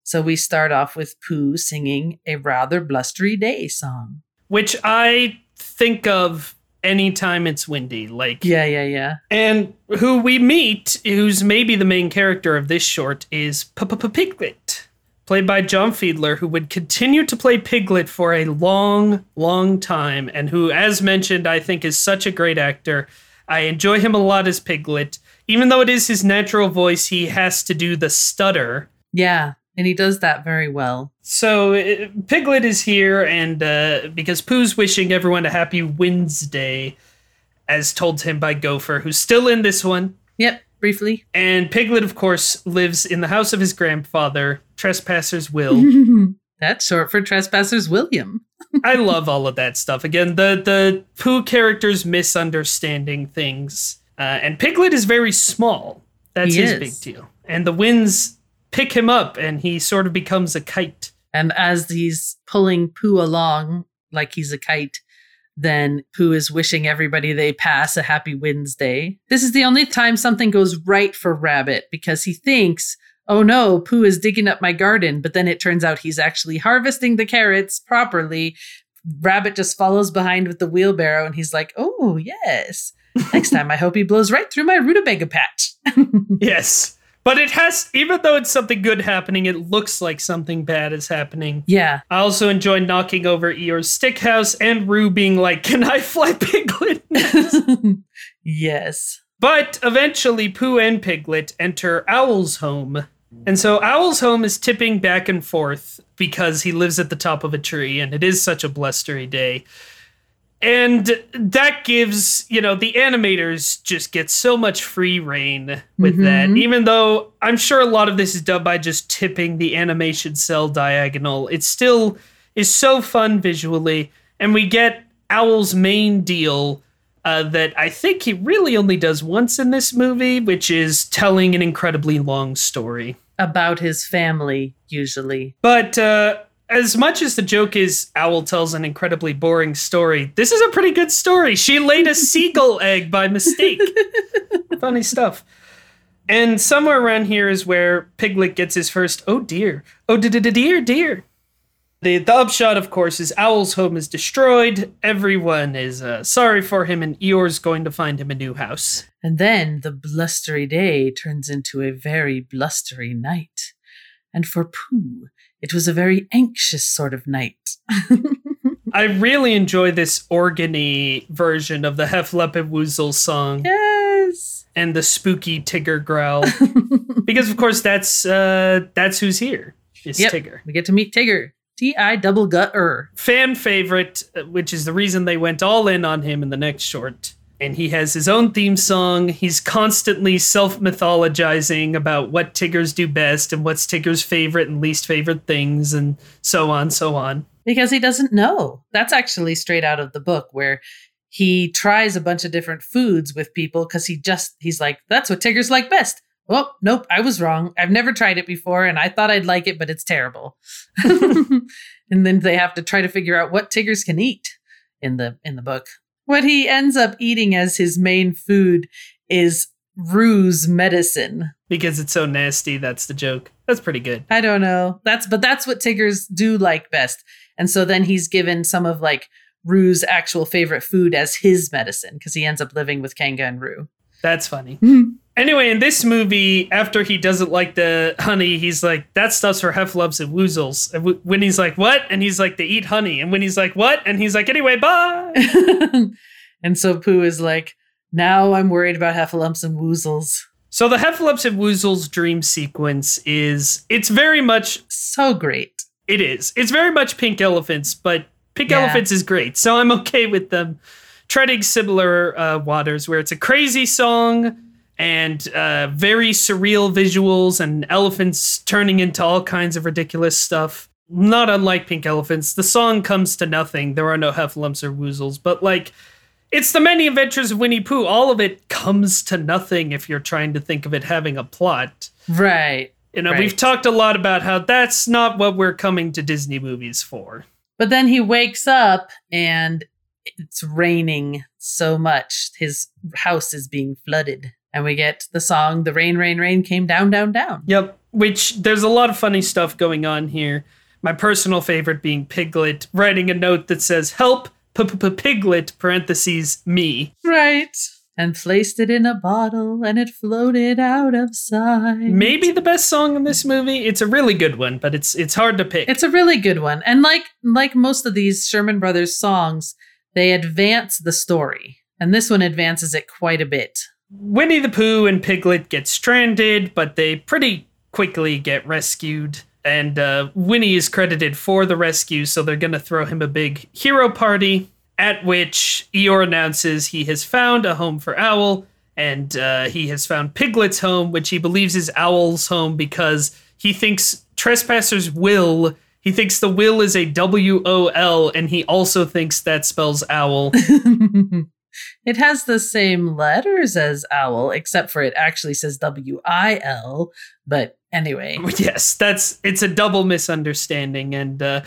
So we start off with Pooh singing a rather blustery day song. which I think of anytime it's windy. Like, Yeah, yeah, yeah. and who we meet, who's maybe the main character of this short, is Piglet, played by John Fiedler, who would continue to play Piglet for a long, long time, and who, as mentioned, I think is such a great actor. I enjoy him a lot as Piglet. Even though it is his natural voice, he has to do the stutter. Yeah, and he does that very well. So uh, Piglet is here, and uh, because Pooh's wishing everyone a happy Wednesday, as told to him by Gopher, who's still in this one. Yep, briefly. And Piglet, of course, lives in the house of his grandfather, Trespasser's Will. *laughs* That's short for Trespassers William. *laughs* I love all of that stuff. Again, the the Pooh characters misunderstanding things, uh, and Piglet is very small. That's He his is. big deal. And the winds pick him up, and he sort of becomes a kite. And as he's pulling Pooh along like he's a kite, then Pooh is wishing everybody they pass a happy Wednesday. This is the only time something goes right for Rabbit because he thinks, oh no, Pooh is digging up my garden. But then it turns out he's actually harvesting the carrots properly. Rabbit just follows behind with the wheelbarrow and he's like, oh, yes. Next *laughs* time, I hope he blows right through my rutabaga patch. *laughs* Yes. But it has, even though it's something good happening, it looks like something bad is happening. yeah. I also enjoy knocking over Eeyore's stick house and Roo being like, Can I fly *laughs* Piglet? *laughs* yes. but eventually, Pooh and Piglet enter Owl's home. And so Owl's home is tipping back and forth because he lives at the top of a tree and it is such a blustery day. And that gives, you know, the animators just get so much free reign with Mhm. that. Even though I'm sure a lot of this is done by just tipping the animation cell diagonal, it still is so fun visually. And we get Owl's main deal uh, that I think he really only does once in this movie, which is telling an incredibly long story. About his family, usually. But uh, as much as the joke is Owl tells an incredibly boring story, this is a pretty good story. She laid a seagull *laughs* egg by mistake. Funny stuff. And somewhere around here is where Piglet gets his first, oh dear, oh dear, dear. The, the upshot, of course, is Owl's home is destroyed. Everyone is uh, sorry for him, and Eeyore's going to find him a new house. And then the blustery day turns into a very blustery night. And for Pooh, it was a very anxious sort of night. *laughs* I really enjoy this organy version of the Hefflepuwoozle song. yes. and the spooky Tigger growl *laughs* because of course that's uh that's who's here is Yep. Tigger. We get to meet Tigger. T I double gut er. Fan favorite, uh, which is the reason they went all in on him in the next short. And he has his own theme song. He's constantly self mythologizing about what Tiggers do best and what's Tigger's favorite and least favorite things, and so on, so on. Because he doesn't know. That's actually straight out of the book where he tries a bunch of different foods with people because he just, he's like, that's what Tiggers like best. Oh, nope, I was wrong. I've never tried it before and I thought I'd like it, but it's terrible. *laughs* and then they have to try to figure out what Tiggers can eat in the in the book. What he ends up eating as his main food is Roo's medicine. Because it's so nasty, that's the joke. That's pretty good. I don't know. That's but that's what Tiggers do like best. And so then he's given some of like Roo's actual favorite food as his medicine because he ends up living with Kanga and Rue. That's funny. Hmm. Anyway, in this movie, after he doesn't like the honey, he's like, that stuff's for heffalumps and woozles. And when he's like, what? And he's like, they eat honey. And when he's like, what? And he's like, anyway, bye. *laughs* and so Pooh is like, now I'm worried about heffalumps and woozles. so the heffalumps and woozles dream sequence is, it's very much, So great. it is. It's very much Pink Elephants, but Pink Yeah. Elephants is great. So I'm okay with them treading similar uh, waters where it's a crazy song and uh, very surreal visuals and elephants turning into all kinds of ridiculous stuff. Not unlike Pink Elephants, the song comes to nothing. There are no heffalumps or woozles, but like, it's the many adventures of Winnie Pooh. All of it comes to nothing if you're trying to think of it having a plot. Right. You know, Right. we've talked a lot about how that's not what we're coming to Disney movies for. But then he wakes up and it's raining so much. His house is being flooded. And we get the song The Rain, Rain, Rain Came Down, Down, Down. Yep. Which there's a lot of funny stuff going on here. My personal favorite being Piglet writing a note that says "Help, Piglet." Parentheses me. Right. And placed it in a bottle and it floated out of sight. Maybe the best song in this movie. It's a really good one, but it's it's hard to pick. It's a really good one. And like like most of these Sherman Brothers songs, they advance the story. And this one advances it quite a bit. Winnie the Pooh and Piglet get stranded, but they pretty quickly get rescued. And uh, Winnie is credited for the rescue, so they're going to throw him a big hero party. At which Eeyore announces he has found a home for Owl, and uh, he has found Piglet's home, which he believes is Owl's home because he thinks Trespasser's will. He thinks the will is a W O L, and he also thinks that spells owl. *laughs* it has the same letters as owl, except for it actually says W I L. But anyway, yes that's it's a double misunderstanding and uh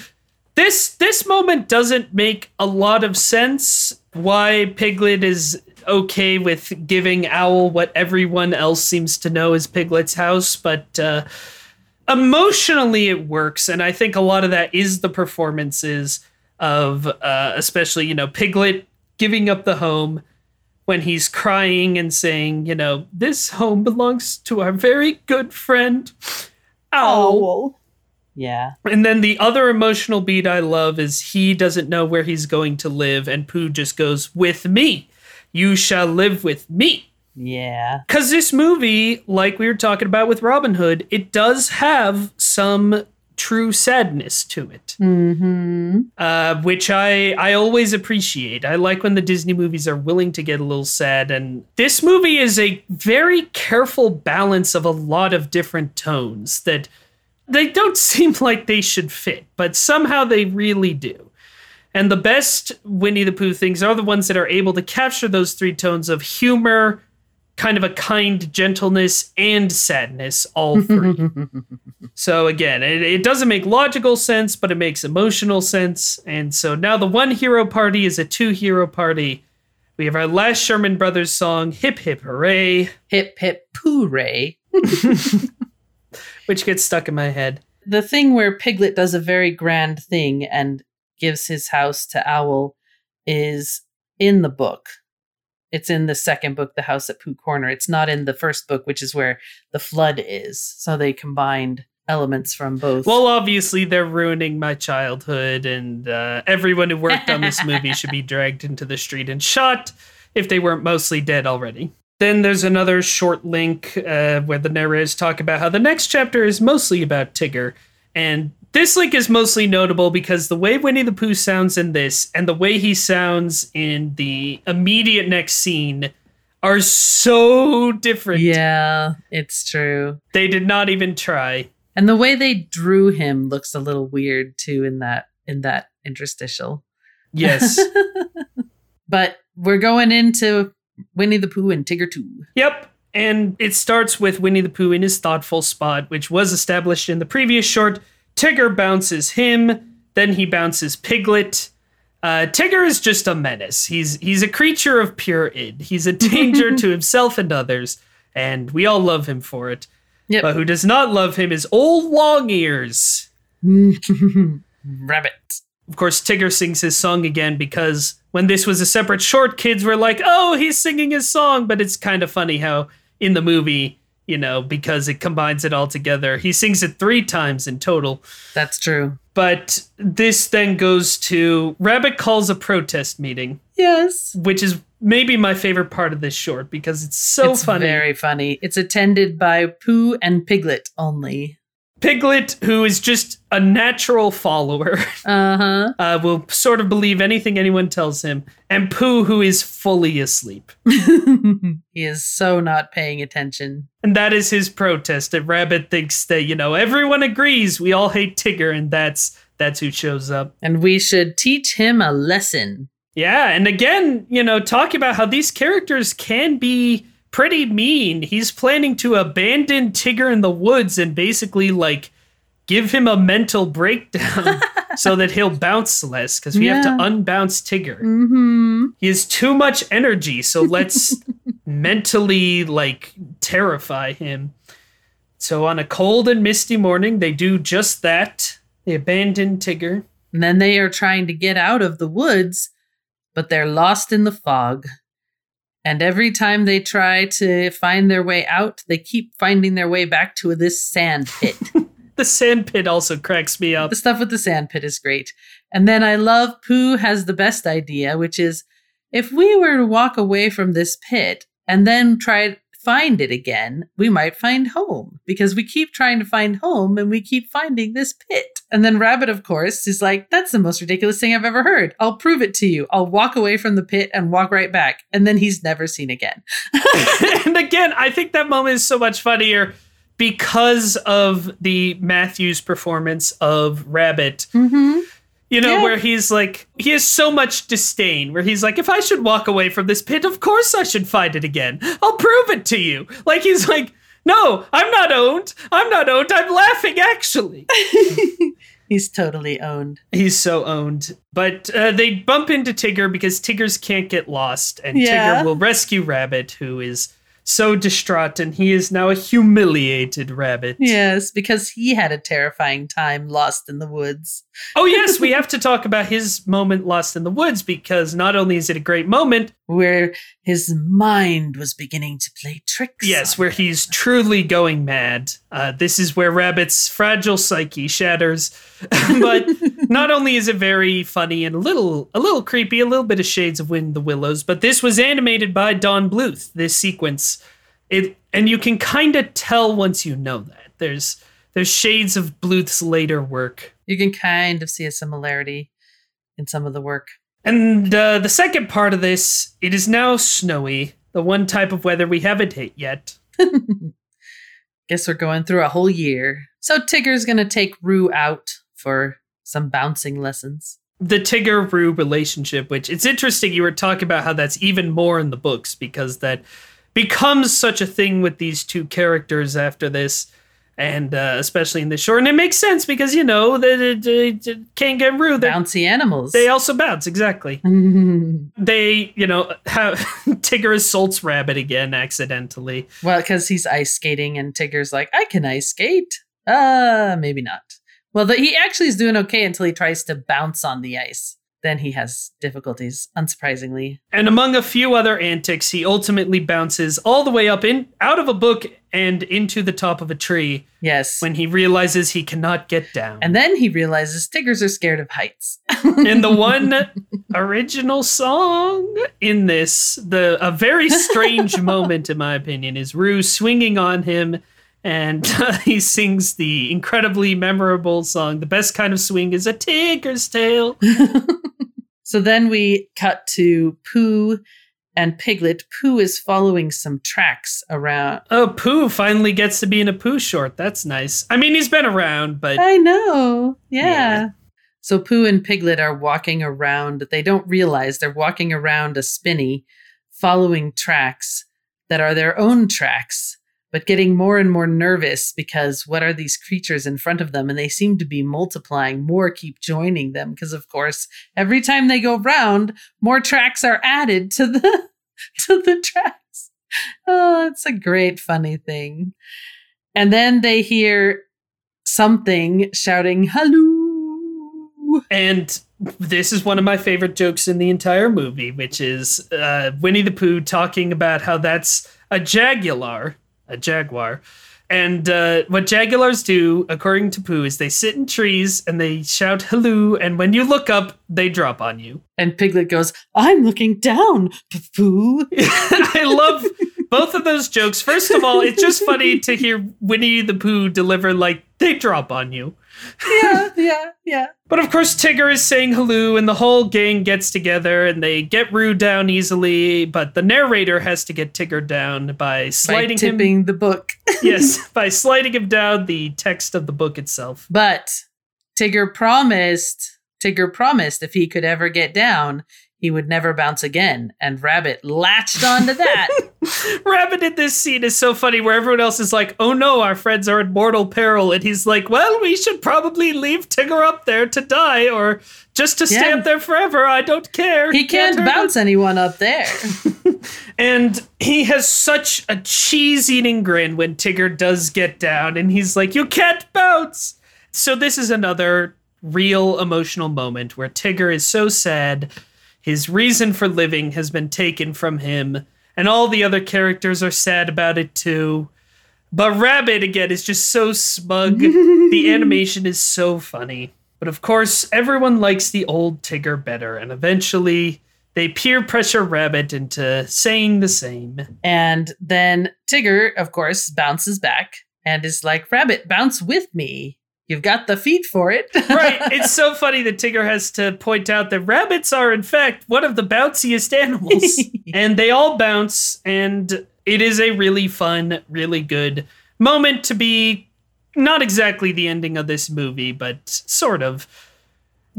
this this moment doesn't make a lot of sense why piglet is okay with giving owl what everyone else seems to know is piglet's house but uh emotionally it works and i think a lot of that is the performances of uh especially you know piglet giving up the home when he's crying and saying, you know, this home belongs to our very good friend, Owl. Yeah. And then the other emotional beat I love is he doesn't know where he's going to live, and Pooh just goes, with me. You shall live with me. Yeah. Because this movie, like we were talking about with Robin Hood, it does have some true sadness to it, Mm-hmm. uh, which I I always appreciate. I like when the Disney movies are willing to get a little sad, and this movie is a very careful balance of a lot of different tones that they don't *laughs* seem like they should fit, but somehow they really do. And the best Winnie the Pooh things are the ones that are able to capture those three tones of humor, kind of a kind gentleness, and sadness, all three. *laughs* so again, it, it doesn't make logical sense, but it makes emotional sense. And so now the one hero party is a two hero party. We have our last Sherman Brothers song, Hip Hip Hooray, Hip hip hooray. *laughs* which gets stuck in my head. The thing where Piglet does a very grand thing and gives his house to Owl is in the book. It's in the second book, The House at Pooh Corner. It's not in the first book, which is where the flood is. So they combined elements from both. Well, obviously, they're ruining my childhood, and uh, everyone who worked on this movie should be *laughs* dragged into the street and shot if they weren't mostly dead already. Then there's another short link uh, where the narrators talk about how the next chapter is mostly about Tigger. And this link is mostly notable because the way Winnie the Pooh sounds in this and the way he sounds in the immediate next scene are so different. yeah, it's true. They did not even try. And the way they drew him looks a little weird too in that in that interstitial. Yes. *laughs* But we're going into Winnie the Pooh and Tigger Too. Yep. And it starts with Winnie the Pooh in his thoughtful spot, which was established in the previous short. Tigger bounces him, then he bounces Piglet. Uh, Tigger is just a menace. He's he's a creature of pure id. He's a *laughs* danger to himself and others, and we all love him for it. Yep. But who does not love him is old Long Ears. *laughs* Rabbit. Of course, Tigger sings his song again because when this was a separate short, kids were like, oh, he's singing his song. But it's kind of funny how in the movie, you know, because it combines it all together, he sings it three times in total. That's true. But this then goes to Rabbit calls a protest meeting, Yes. which is maybe my favorite part of this short because it's so it's funny. very funny. It's attended by Pooh and Piglet only. Piglet, who is just a natural follower, *laughs* Uh uh, will sort of believe anything anyone tells him, and Pooh, who is fully asleep. *laughs* he is so not paying attention. And that is his protest. That Rabbit thinks that, you know, everyone agrees we all hate Tigger, and that's that's who shows up. And we should teach him a lesson. Yeah, and again, you know, talking about how these characters can be pretty mean. He's planning to abandon Tigger in the woods and basically like give him a mental breakdown *laughs* so that he'll bounce less because we have to unbounce Tigger. Mm-hmm. He has too much energy, so let's *laughs* mentally like terrify him. So on a cold and misty morning, they do just that. They abandon Tigger. And then they are trying to get out of the woods, but they're lost in the fog. And every time they try to find their way out, they keep finding their way back to this sand pit. *laughs* The sand pit also cracks me up. the stuff with the sand pit is great. And then I love Pooh has the best idea, which is if we were to walk away from this pit and then try find it again, we might find home because we keep trying to find home and we keep finding this pit. And then Rabbit, of course, is like, that's the most ridiculous thing I've ever heard. I'll prove it to you. I'll walk away from the pit and walk right back. And then he's never seen again. *laughs* and again, I think that moment is so much funnier because of the Matthews performance of Rabbit. Mm-hmm. You know, Yeah. where he's like, he has so much disdain, where he's like, if I should walk away from this pit, of course I should find it again. I'll prove it to you. Like, he's like, no, I'm not owned. I'm not owned. I'm laughing, actually. *laughs* He's totally owned. He's so owned. But uh, they bump into Tigger because Tiggers can't get lost, and Yeah. Tigger will rescue Rabbit, who is so distraught, and he is now a humiliated rabbit. Yes, because he had a terrifying time lost in the woods. Oh, yes, we *laughs* have to talk about his moment lost in the woods because not only is it a great moment, where his mind was beginning to play tricks. yes, where him. he's truly going mad. Uh, this is where Rabbit's fragile psyche shatters. *laughs* but not only is it very funny and a little a little creepy, a little bit of shades of Wind in the Willows, but this was animated by Don Bluth. This sequence, it and you can kind of tell once you know that there's there's shades of Bluth's later work. You can kind of see a similarity in some of the work. And uh, the second part of this, it is now snowy, the one type of weather we haven't hit yet. *laughs* Guess we're going through a whole year. So Tigger's gonna take Roo out for some bouncing lessons. The Tigger Roo relationship, which it's interesting you were talking about how that's even more in the books because that becomes such a thing with these two characters after this and uh, especially in the short. And it makes sense because you know the, the, the kangaroo, they bouncy animals. They also bounce exactly. *laughs* they, you know, have *laughs* Tigger assaults Rabbit again accidentally. Well, because he's ice skating, and Tigger's like, "I can ice skate." Uh, maybe not. Well, the, he actually is doing okay until he tries to bounce on the ice then he has difficulties, unsurprisingly. And among a few other antics, he ultimately bounces all the way up in out of a book and into the top of a tree. Yes. When he realizes he cannot get down. And then he realizes Tiggers are scared of heights. *laughs* and the one original song in this, the a very strange *laughs* moment in my opinion, is Roo swinging on him and uh, *laughs* he sings the incredibly memorable song the best kind of swing is a tigger's tail. *laughs* So then we cut to pooh and piglet. Pooh is following some tracks around. Oh pooh finally gets to be in a pooh short. That's nice. I mean he's been around but i know. Yeah. yeah. so pooh and piglet are walking around. They don't realize they're walking around a spinney following tracks that are their own tracks but getting more and more nervous because what are these creatures in front of them? And they seem to be multiplying. More keep joining them because, of course, every time they go round, more tracks are added to the *laughs* to the tracks. Oh, it's a great funny thing. And then they hear something shouting "Hello!" And this is one of my favorite jokes in the entire movie, which is uh, Winnie the Pooh talking about how that's a jaguar a jaguar. And uh, what jaguars do, according to Pooh, is they sit in trees and they shout hello, and when you look up, they drop on you. And Piglet goes, I'm looking down, Pooh. *laughs* I love both of those jokes. First of all, it's just funny to hear Winnie the Pooh deliver, like, they drop on you yeah, yeah, yeah. But of course, Tigger is saying hello, and the whole gang gets together and they get Roo down easily. But the narrator has to get Tigger down by sliding by tipping him. the book. *laughs* yes, by sliding him down the text of the book itself. But Tigger promised. Tigger promised if he could ever get down, he would never bounce again. And Rabbit latched onto that. *laughs* Rabbit in this scene is so funny where everyone else is like, oh no, our friends are in mortal peril. And he's like, well, we should probably leave Tigger up there to die or just to stay up there forever. I don't care. He can't, can't bounce anyone up there. *laughs* *laughs* and he has such a cheese eating grin when Tigger does get down and he's like, you can't bounce. So this is another real emotional moment where Tigger is so sad his reason for living has been taken from him, and all the other characters are sad about it too. But Rabbit, again, is just so smug. *laughs* the animation is so funny. But of course, everyone likes the old Tigger better, and eventually they peer pressure Rabbit into saying the same. And then Tigger, of course, bounces back and is like, Rabbit, bounce with me. You've got the feet for it. *laughs* right. It's so funny that Tigger has to point out that rabbits are, in fact, one of the bounciest animals. *laughs* and they all bounce, and it is a really fun, really good moment to be not exactly the ending of this movie, but sort of.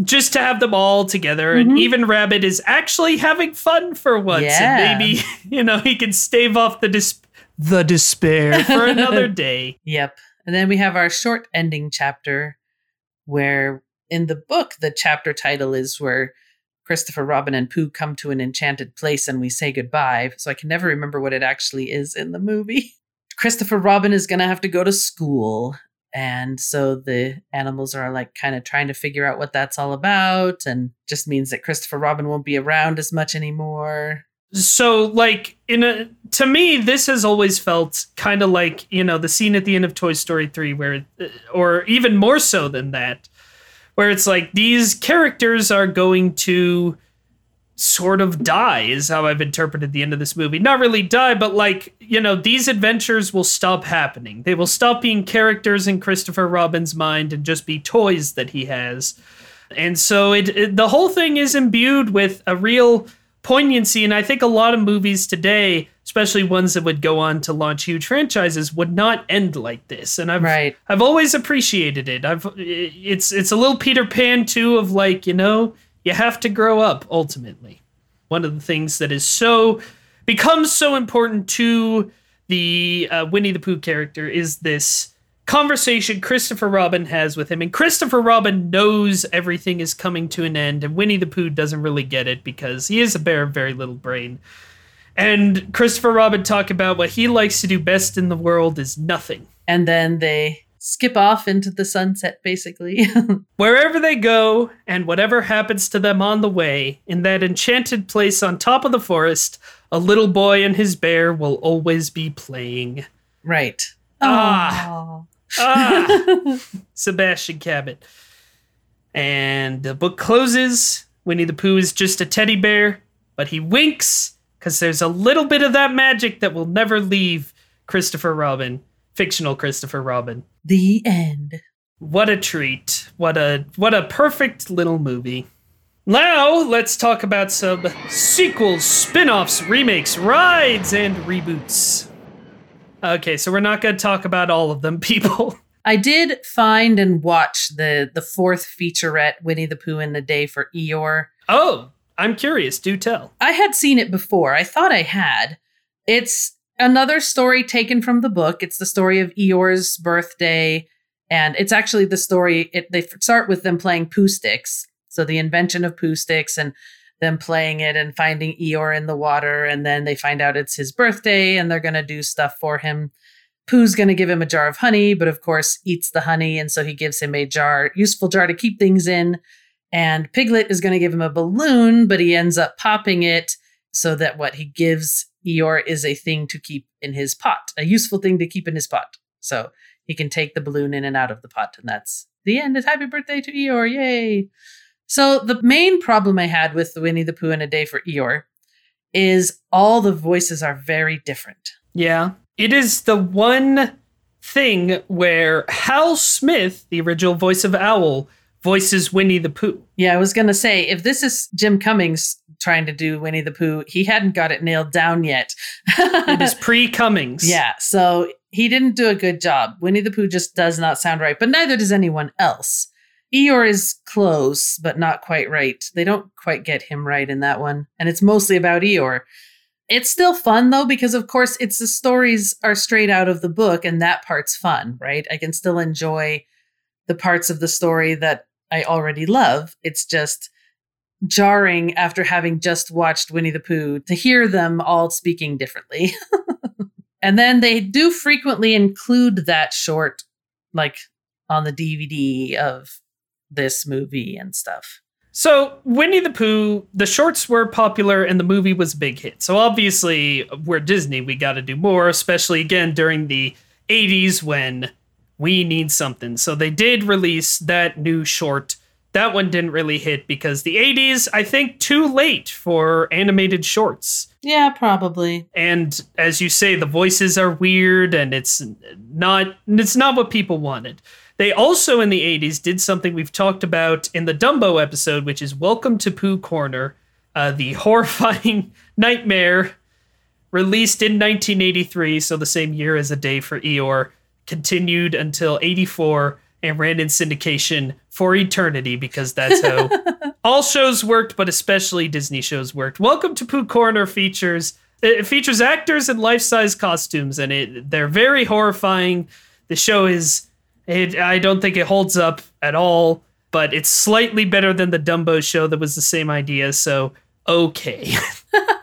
Just to have them all together, mm-hmm. and even Rabbit is actually having fun for once, yeah. and maybe *laughs* you know he can stave off the dis- the despair for another day. Yep. And then we have our short ending chapter where in the book, the chapter title is where Christopher Robin and Pooh come to an enchanted place and we say goodbye. So I can never remember what it actually is in the movie. *laughs* Christopher Robin is going to have to go to school. And so the animals are like kind of trying to figure out what that's all about and just means that Christopher Robin won't be around as much anymore so like in a to me this has always felt kind of like you know the scene at the end of toy story 3 where uh, or even more so than that where it's like these characters are going to sort of die is how I've interpreted the end of this movie. Not really die, but like, you know, these adventures will stop happening. They will stop being characters in Christopher Robin's mind and just be toys that he has. And so it, it the whole thing is imbued with a real poignancy and I think a lot of movies today, especially ones that would go on to launch huge franchises would not end like this. And I've Right. I've always appreciated it. I've it's it's a little Peter Pan too of like, you know, you have to grow up ultimately. One of the things that is so becomes so important to the uh, Winnie the Pooh character is this conversation Christopher Robin has with him. And Christopher Robin knows everything is coming to an end, and Winnie the Pooh doesn't really get it because he is a bear of very little brain. And Christopher Robin talk about what he likes to do best in the world is nothing. And then they skip off into the sunset, basically. *laughs* Wherever they go, and whatever happens to them on the way, in that enchanted place on top of the forest, a little boy and his bear will always be playing. right. Ah. Aw. Ah, *laughs* Sebastian Cabot. And the book closes. Winnie the Pooh is just a teddy bear, but he winks because there's a little bit of that magic that will never leave Christopher Robin, fictional Christopher Robin. The end. What a treat. What a what a perfect little movie. Now, let's talk about some sequels, spin-offs, remakes, rides and reboots. Okay, so we're not going to talk about all of them, *laughs* people. I did find and watch the the fourth featurette, Winnie the Pooh in the Day for Eeyore. Oh, I'm curious. Do tell. I had seen it before. I thought I had. It's another story taken from the book. It's the story of Eeyore's birthday, and it's actually the story. It, they start with them playing Pooh sticks, so the invention of Pooh sticks, and them playing it and finding Eeyore in the water, and then they find out it's his birthday, and they're gonna do stuff for him. Pooh's going to give him a jar of honey, but of course eats the honey, and so he gives him a jar, useful jar to keep things in. And Piglet is going to give him a balloon, but he ends up popping it so that what he gives Eeyore is a thing to keep in his pot, a useful thing to keep in his pot. So he can take the balloon in and out of the pot, and that's the end. It's happy birthday to Eeyore, yay! So the main problem I had with the Winnie the Pooh in a Day for Eeyore is all the voices are very different. Yeah. It is the one thing where Hal Smith, the original voice of Owl, voices Winnie the Pooh. Yeah, I was gonna say if this is Jim Cummings trying to do Winnie the Pooh, he hadn't got it nailed down yet. *laughs* It is pre Cummings. yeah, so he didn't do a good job. Winnie the Pooh just does not sound right, but neither does anyone else. Eeyore is close, but not quite right. They don't quite get him right in that one, and it's mostly about Eeyore. It's still fun though, because of course it's the stories are straight out of the book, and that part's fun, right? I can still enjoy the parts of the story that I already love. It's just jarring after having just watched Winnie the Pooh to hear them all speaking differently. *laughs* and then they do frequently include that short, like on the DVD of this movie and stuff. So, Winnie the Pooh, the shorts were popular and the movie was a big hit. So, obviously, we're Disney, we got to do more, especially again during the 80s when we need something. So, they did release that new short. That one didn't really hit because the 80s, I think, too late for animated shorts. Yeah, probably. And as you say, the voices are weird and it's not it's not what people wanted. They also in the 80s did something we've talked about in the Dumbo episode, which is Welcome to Pooh Corner, uh, the *laughs* horrifying nightmare released in 1983, so the same year as A Day for Eeyore, continued until 84 and ran in syndication for eternity because that's how *laughs* all shows worked, but especially Disney shows worked. Welcome to Pooh Corner features it features actors in life-size costumes and it they're very horrifying. The show is it I don't think it holds up at all, but it's slightly better than the Dumbo show that was the same idea, so okay.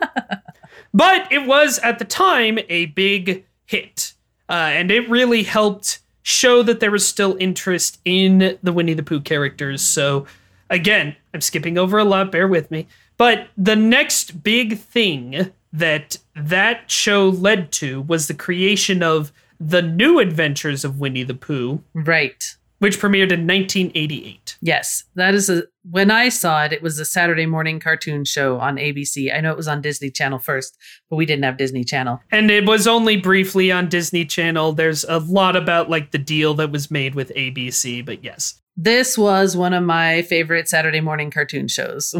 *laughs* but it was at the time a big hit. Uh, and it really helped show that there was still interest in the Winnie the Pooh characters. So, again, I'm skipping over a lot, bear with me. But the next big thing that that show led to was the creation of the new adventures of Winnie the Pooh, Right. Which premiered in 1988. Yes, that is a. When I saw it, it was a Saturday morning cartoon show on ABC. I know it was on Disney Channel first, but we didn't have Disney Channel. And it was only briefly on Disney Channel. There's a lot about like the deal that was made with ABC, but yes. This was one of my favorite Saturday morning cartoon shows.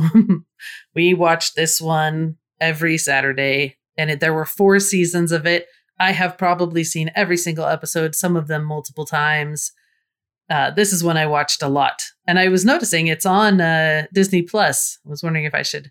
*laughs* we watched this one every Saturday, and it, there were four seasons of it. I have probably seen every single episode, some of them multiple times. Uh, this is one I watched a lot, and I was noticing it's on uh, Disney Plus. I was wondering if I should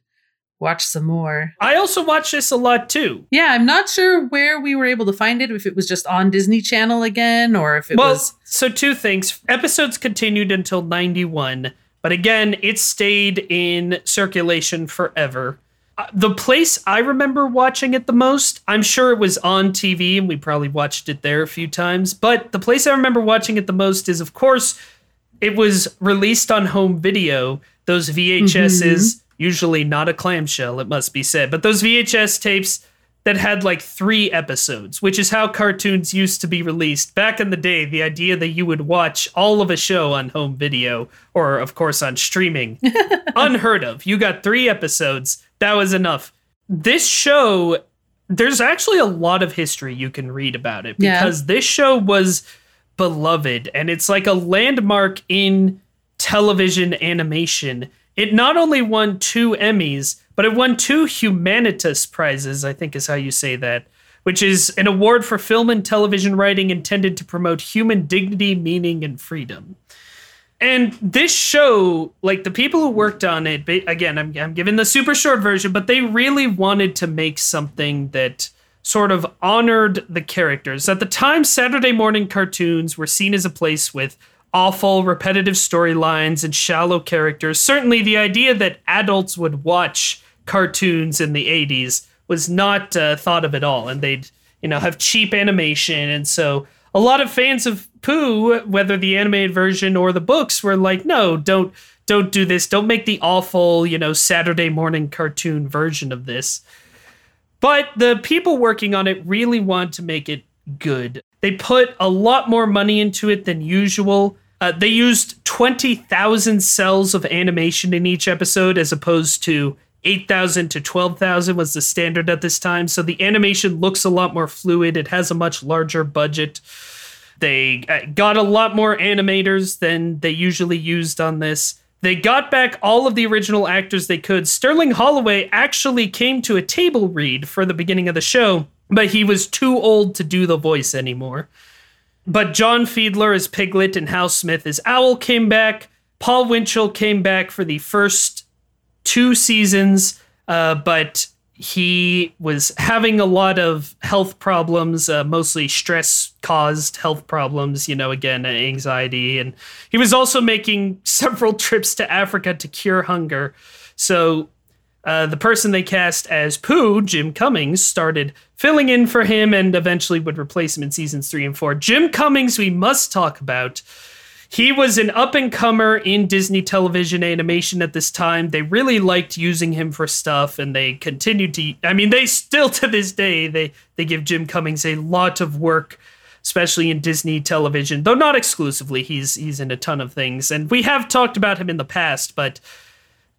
watch some more. I also watched this a lot too. Yeah, I'm not sure where we were able to find it. If it was just on Disney Channel again, or if it well, was. So two things. Episodes continued until '91, but again, it stayed in circulation forever. Uh, the place I remember watching it the most, I'm sure it was on TV and we probably watched it there a few times, but the place I remember watching it the most is, of course, it was released on home video. Those VHSs, mm-hmm. usually not a clamshell, it must be said, but those VHS tapes that had like three episodes, which is how cartoons used to be released back in the day. The idea that you would watch all of a show on home video or, of course, on streaming, *laughs* unheard of. You got three episodes, that was enough. This show, there's actually a lot of history you can read about it because yeah. this show was beloved and it's like a landmark in television animation. It not only won two Emmys, but it won two Humanitas prizes, I think is how you say that, which is an award for film and television writing intended to promote human dignity, meaning, and freedom. And this show, like the people who worked on it, again, I'm, I'm giving the super short version, but they really wanted to make something that sort of honored the characters. At the time, Saturday morning cartoons were seen as a place with awful, repetitive storylines and shallow characters. Certainly, the idea that adults would watch cartoons in the 80s was not uh, thought of at all. And they'd, you know, have cheap animation. And so a lot of fans of Pooh, whether the animated version or the books, were like, no, don't don't do this. Don't make the awful, you know, Saturday morning cartoon version of this. But the people working on it really want to make it good. They put a lot more money into it than usual. Uh, they used 20,000 cells of animation in each episode as opposed to 8,000 to 12,000 was the standard at this time. So the animation looks a lot more fluid. It has a much larger budget. They uh, got a lot more animators than they usually used on this. They got back all of the original actors they could. Sterling Holloway actually came to a table read for the beginning of the show, but he was too old to do the voice anymore. But John Fiedler as Piglet and Hal Smith as Owl came back. Paul Winchell came back for the first two seasons, uh, but he was having a lot of health problems, uh, mostly stress caused health problems, you know, again, anxiety. And he was also making *laughs* several trips to Africa to cure hunger. So uh, the person they cast as Pooh, Jim Cummings, started filling in for him and eventually would replace him in seasons three and four. Jim Cummings, we must talk about he was an up and comer in Disney television animation at this time. They really liked using him for stuff, and they continued to. I mean, they still to this day they they give Jim Cummings a lot of work, especially in Disney television, though not exclusively. He's he's in a ton of things, and we have talked about him in the past, but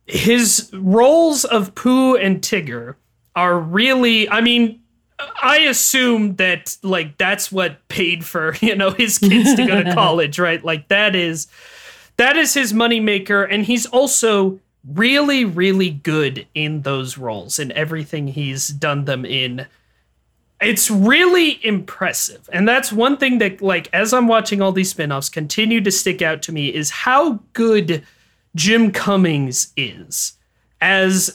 his roles of Pooh and Tigger are really. I mean, I assume that like that's what paid for *laughs* you know his kids to go to *laughs* college, right? Like that is that is his moneymaker, and he's also really really good in those roles and everything he's done them in. It's really impressive, and that's one thing that like as I'm watching all these spinoffs continue to stick out to me is how good Jim Cummings is as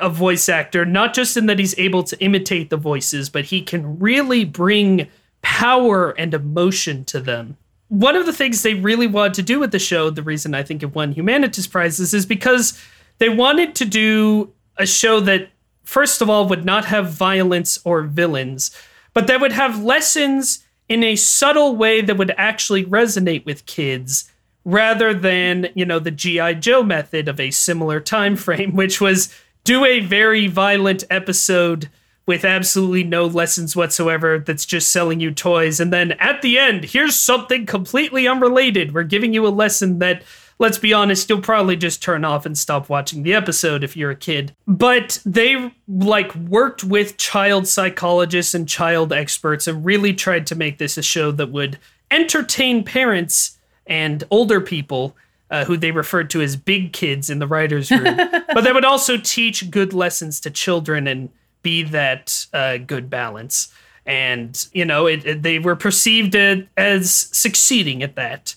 a voice actor, not just in that he's able to imitate the voices, but he can really bring power and emotion to them. One of the things they really wanted to do with the show, the reason I think it won Humanitas Prizes, is because they wanted to do a show that, first of all, would not have violence or villains, but that would have lessons in a subtle way that would actually resonate with kids rather than you know the GI Joe method of a similar time frame, *laughs* which was do a very violent episode with absolutely no lessons whatsoever that's just selling you toys. And then at the end, here's something completely unrelated. We're giving you a lesson that, let's be honest, you'll probably just turn off and stop watching the episode if you're a kid. But they like worked with child psychologists and child experts and really tried to make this a show that would entertain parents and older people uh, who they referred to as big kids in the writers' room, *laughs* but they would also teach good lessons to children and be that uh, good balance. And you know, it, it, they were perceived as succeeding at that.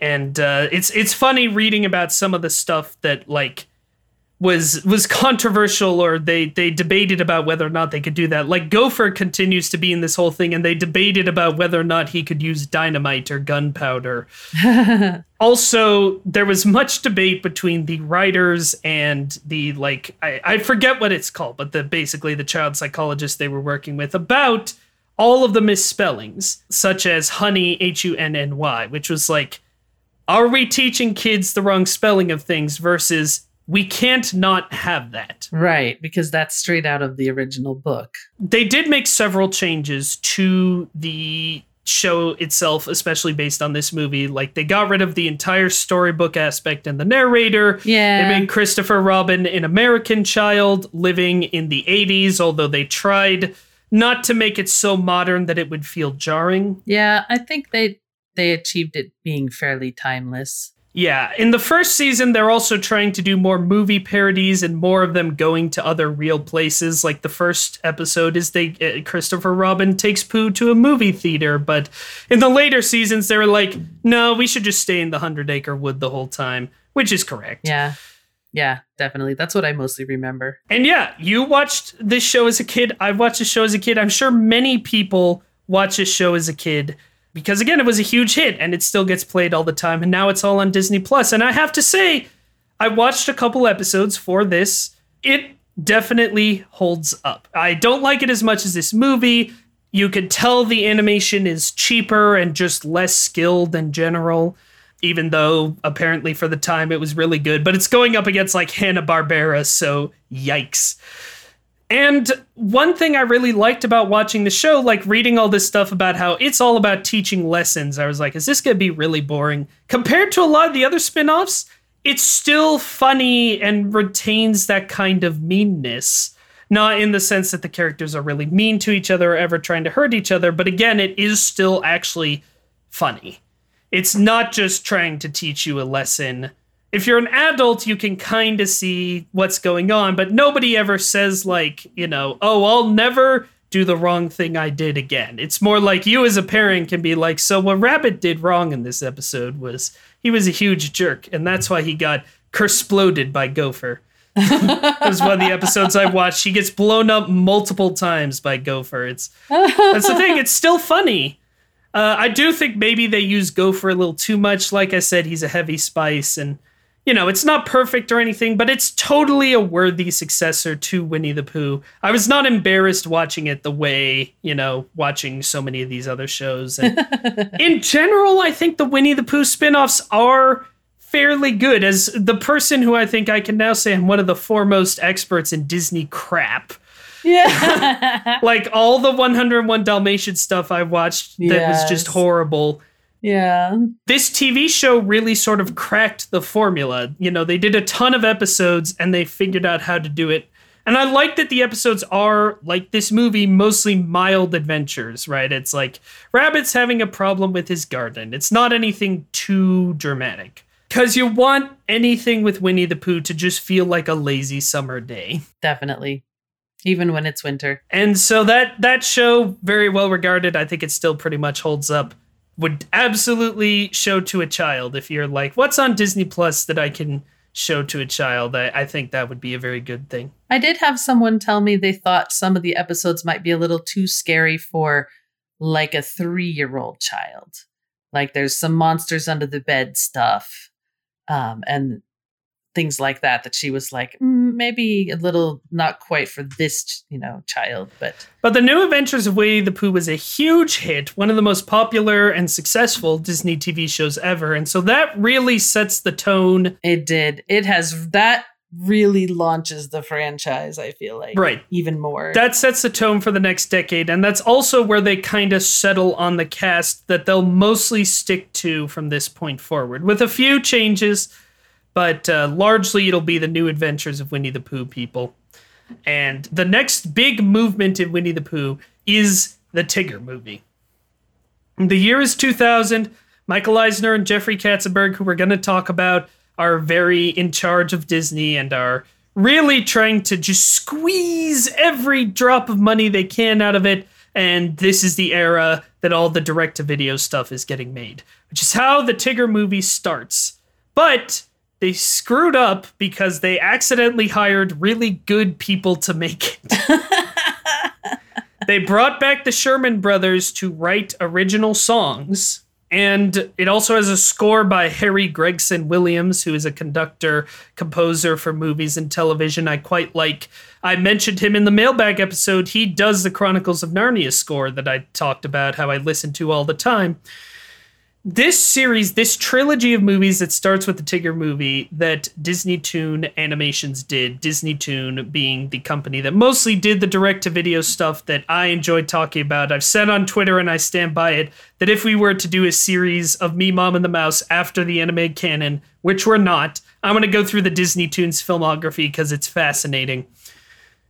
And uh, it's it's funny reading about some of the stuff that like was was controversial or they they debated about whether or not they could do that. Like Gopher continues to be in this whole thing and they debated about whether or not he could use dynamite or gunpowder. *laughs* also, there was much debate between the writers and the like I, I forget what it's called, but the basically the child psychologist they were working with about all of the misspellings, such as honey H U N N Y, which was like are we teaching kids the wrong spelling of things versus we can't not have that. Right, because that's straight out of the original book. They did make several changes to the show itself, especially based on this movie. Like they got rid of the entire storybook aspect and the narrator. Yeah. They made Christopher Robin an American child living in the 80s, although they tried not to make it so modern that it would feel jarring. Yeah, I think they they achieved it being fairly timeless. Yeah, in the first season, they're also trying to do more movie parodies and more of them going to other real places. Like the first episode is they uh, Christopher Robin takes Pooh to a movie theater, but in the later seasons, they were like, no, we should just stay in the Hundred Acre Wood the whole time, which is correct. Yeah. Yeah, definitely. That's what I mostly remember. And yeah, you watched this show as a kid. I watched this show as a kid. I'm sure many people watch this show as a kid because again, it was a huge hit and it still gets played all the time. And now it's all on Disney Plus. And I have to say, I watched a couple episodes for this. It definitely holds up. I don't like it as much as this movie. You could tell the animation is cheaper and just less skilled in general, even though apparently for the time it was really good. But it's going up against like Hanna Barbera, so yikes. And one thing I really liked about watching the show, like reading all this stuff about how it's all about teaching lessons, I was like, is this going to be really boring? Compared to a lot of the other spin offs, it's still funny and retains that kind of meanness. Not in the sense that the characters are really mean to each other or ever trying to hurt each other, but again, it is still actually funny. It's not just trying to teach you a lesson if you're an adult, you can kind of see what's going on, but nobody ever says, like, you know, oh, I'll never do the wrong thing I did again. It's more like you as a parent can be like, so what Rabbit did wrong in this episode was he was a huge jerk, and that's why he got kersploded by Gopher. *laughs* that was one of the episodes I watched. He gets blown up multiple times by Gopher. It's *laughs* that's the thing. It's still funny. Uh, I do think maybe they use Gopher a little too much. Like I said, he's a heavy spice, and you know, it's not perfect or anything, but it's totally a worthy successor to Winnie the Pooh. I was not embarrassed watching it the way, you know, watching so many of these other shows. And *laughs* in general, I think the Winnie the Pooh spin-offs are fairly good as the person who I think I can now say I'm one of the foremost experts in Disney crap. Yeah. *laughs* like all the 101 Dalmatian stuff I watched that yes. was just horrible yeah. This TV show really sort of cracked the formula. You know, they did a ton of episodes and they figured out how to do it. And I like that the episodes are, like this movie, mostly mild adventures, right? It's like Rabbit's having a problem with his garden. It's not anything too dramatic. Because you want anything with Winnie the Pooh to just feel like a lazy summer day. Definitely. Even when it's winter. And so that that show, very well regarded, I think it still pretty much holds up would absolutely show to a child if you're like, what's on Disney Plus that I can show to a child? I, I think that would be a very good thing. I did have someone tell me they thought some of the episodes might be a little too scary for like a three year old child. Like there's some monsters under the bed stuff. Um, and things like that that she was like mm, maybe a little not quite for this you know child but but the new adventures of winnie the pooh was a huge hit one of the most popular and successful disney tv shows ever and so that really sets the tone it did it has that really launches the franchise, I feel like. Right. Even more. That sets the tone for the next decade, and that's also where they kind of settle on the cast that they'll mostly stick to from this point forward, with a few changes, but uh, largely it'll be the new adventures of Winnie the Pooh people. And the next big movement in Winnie the Pooh is the Tigger movie. The year is 2000. Michael Eisner and Jeffrey Katzenberg, who we're going to talk about, are very in charge of Disney and are really trying to just squeeze every drop of money they can out of it. And this is the era that all the direct to video stuff is getting made, which is how the Tigger movie starts. But they screwed up because they accidentally hired really good people to make it. *laughs* they brought back the Sherman brothers to write original songs and it also has a score by Harry Gregson Williams, who is a conductor, composer for movies and television I quite like. I mentioned him in the mailbag episode. He does the Chronicles of Narnia score that I talked about, how I listen to all the time this series, this trilogy of movies that starts with the Tigger movie that Disney Toon Animations did, Disney Toon being the company that mostly did the direct to video stuff that I enjoyed talking about. I've said on Twitter and I stand by it that if we were to do a series of Me, Mom, and the Mouse after the animated canon, which we're not, I'm going to go through the Disney Toons filmography because it's fascinating.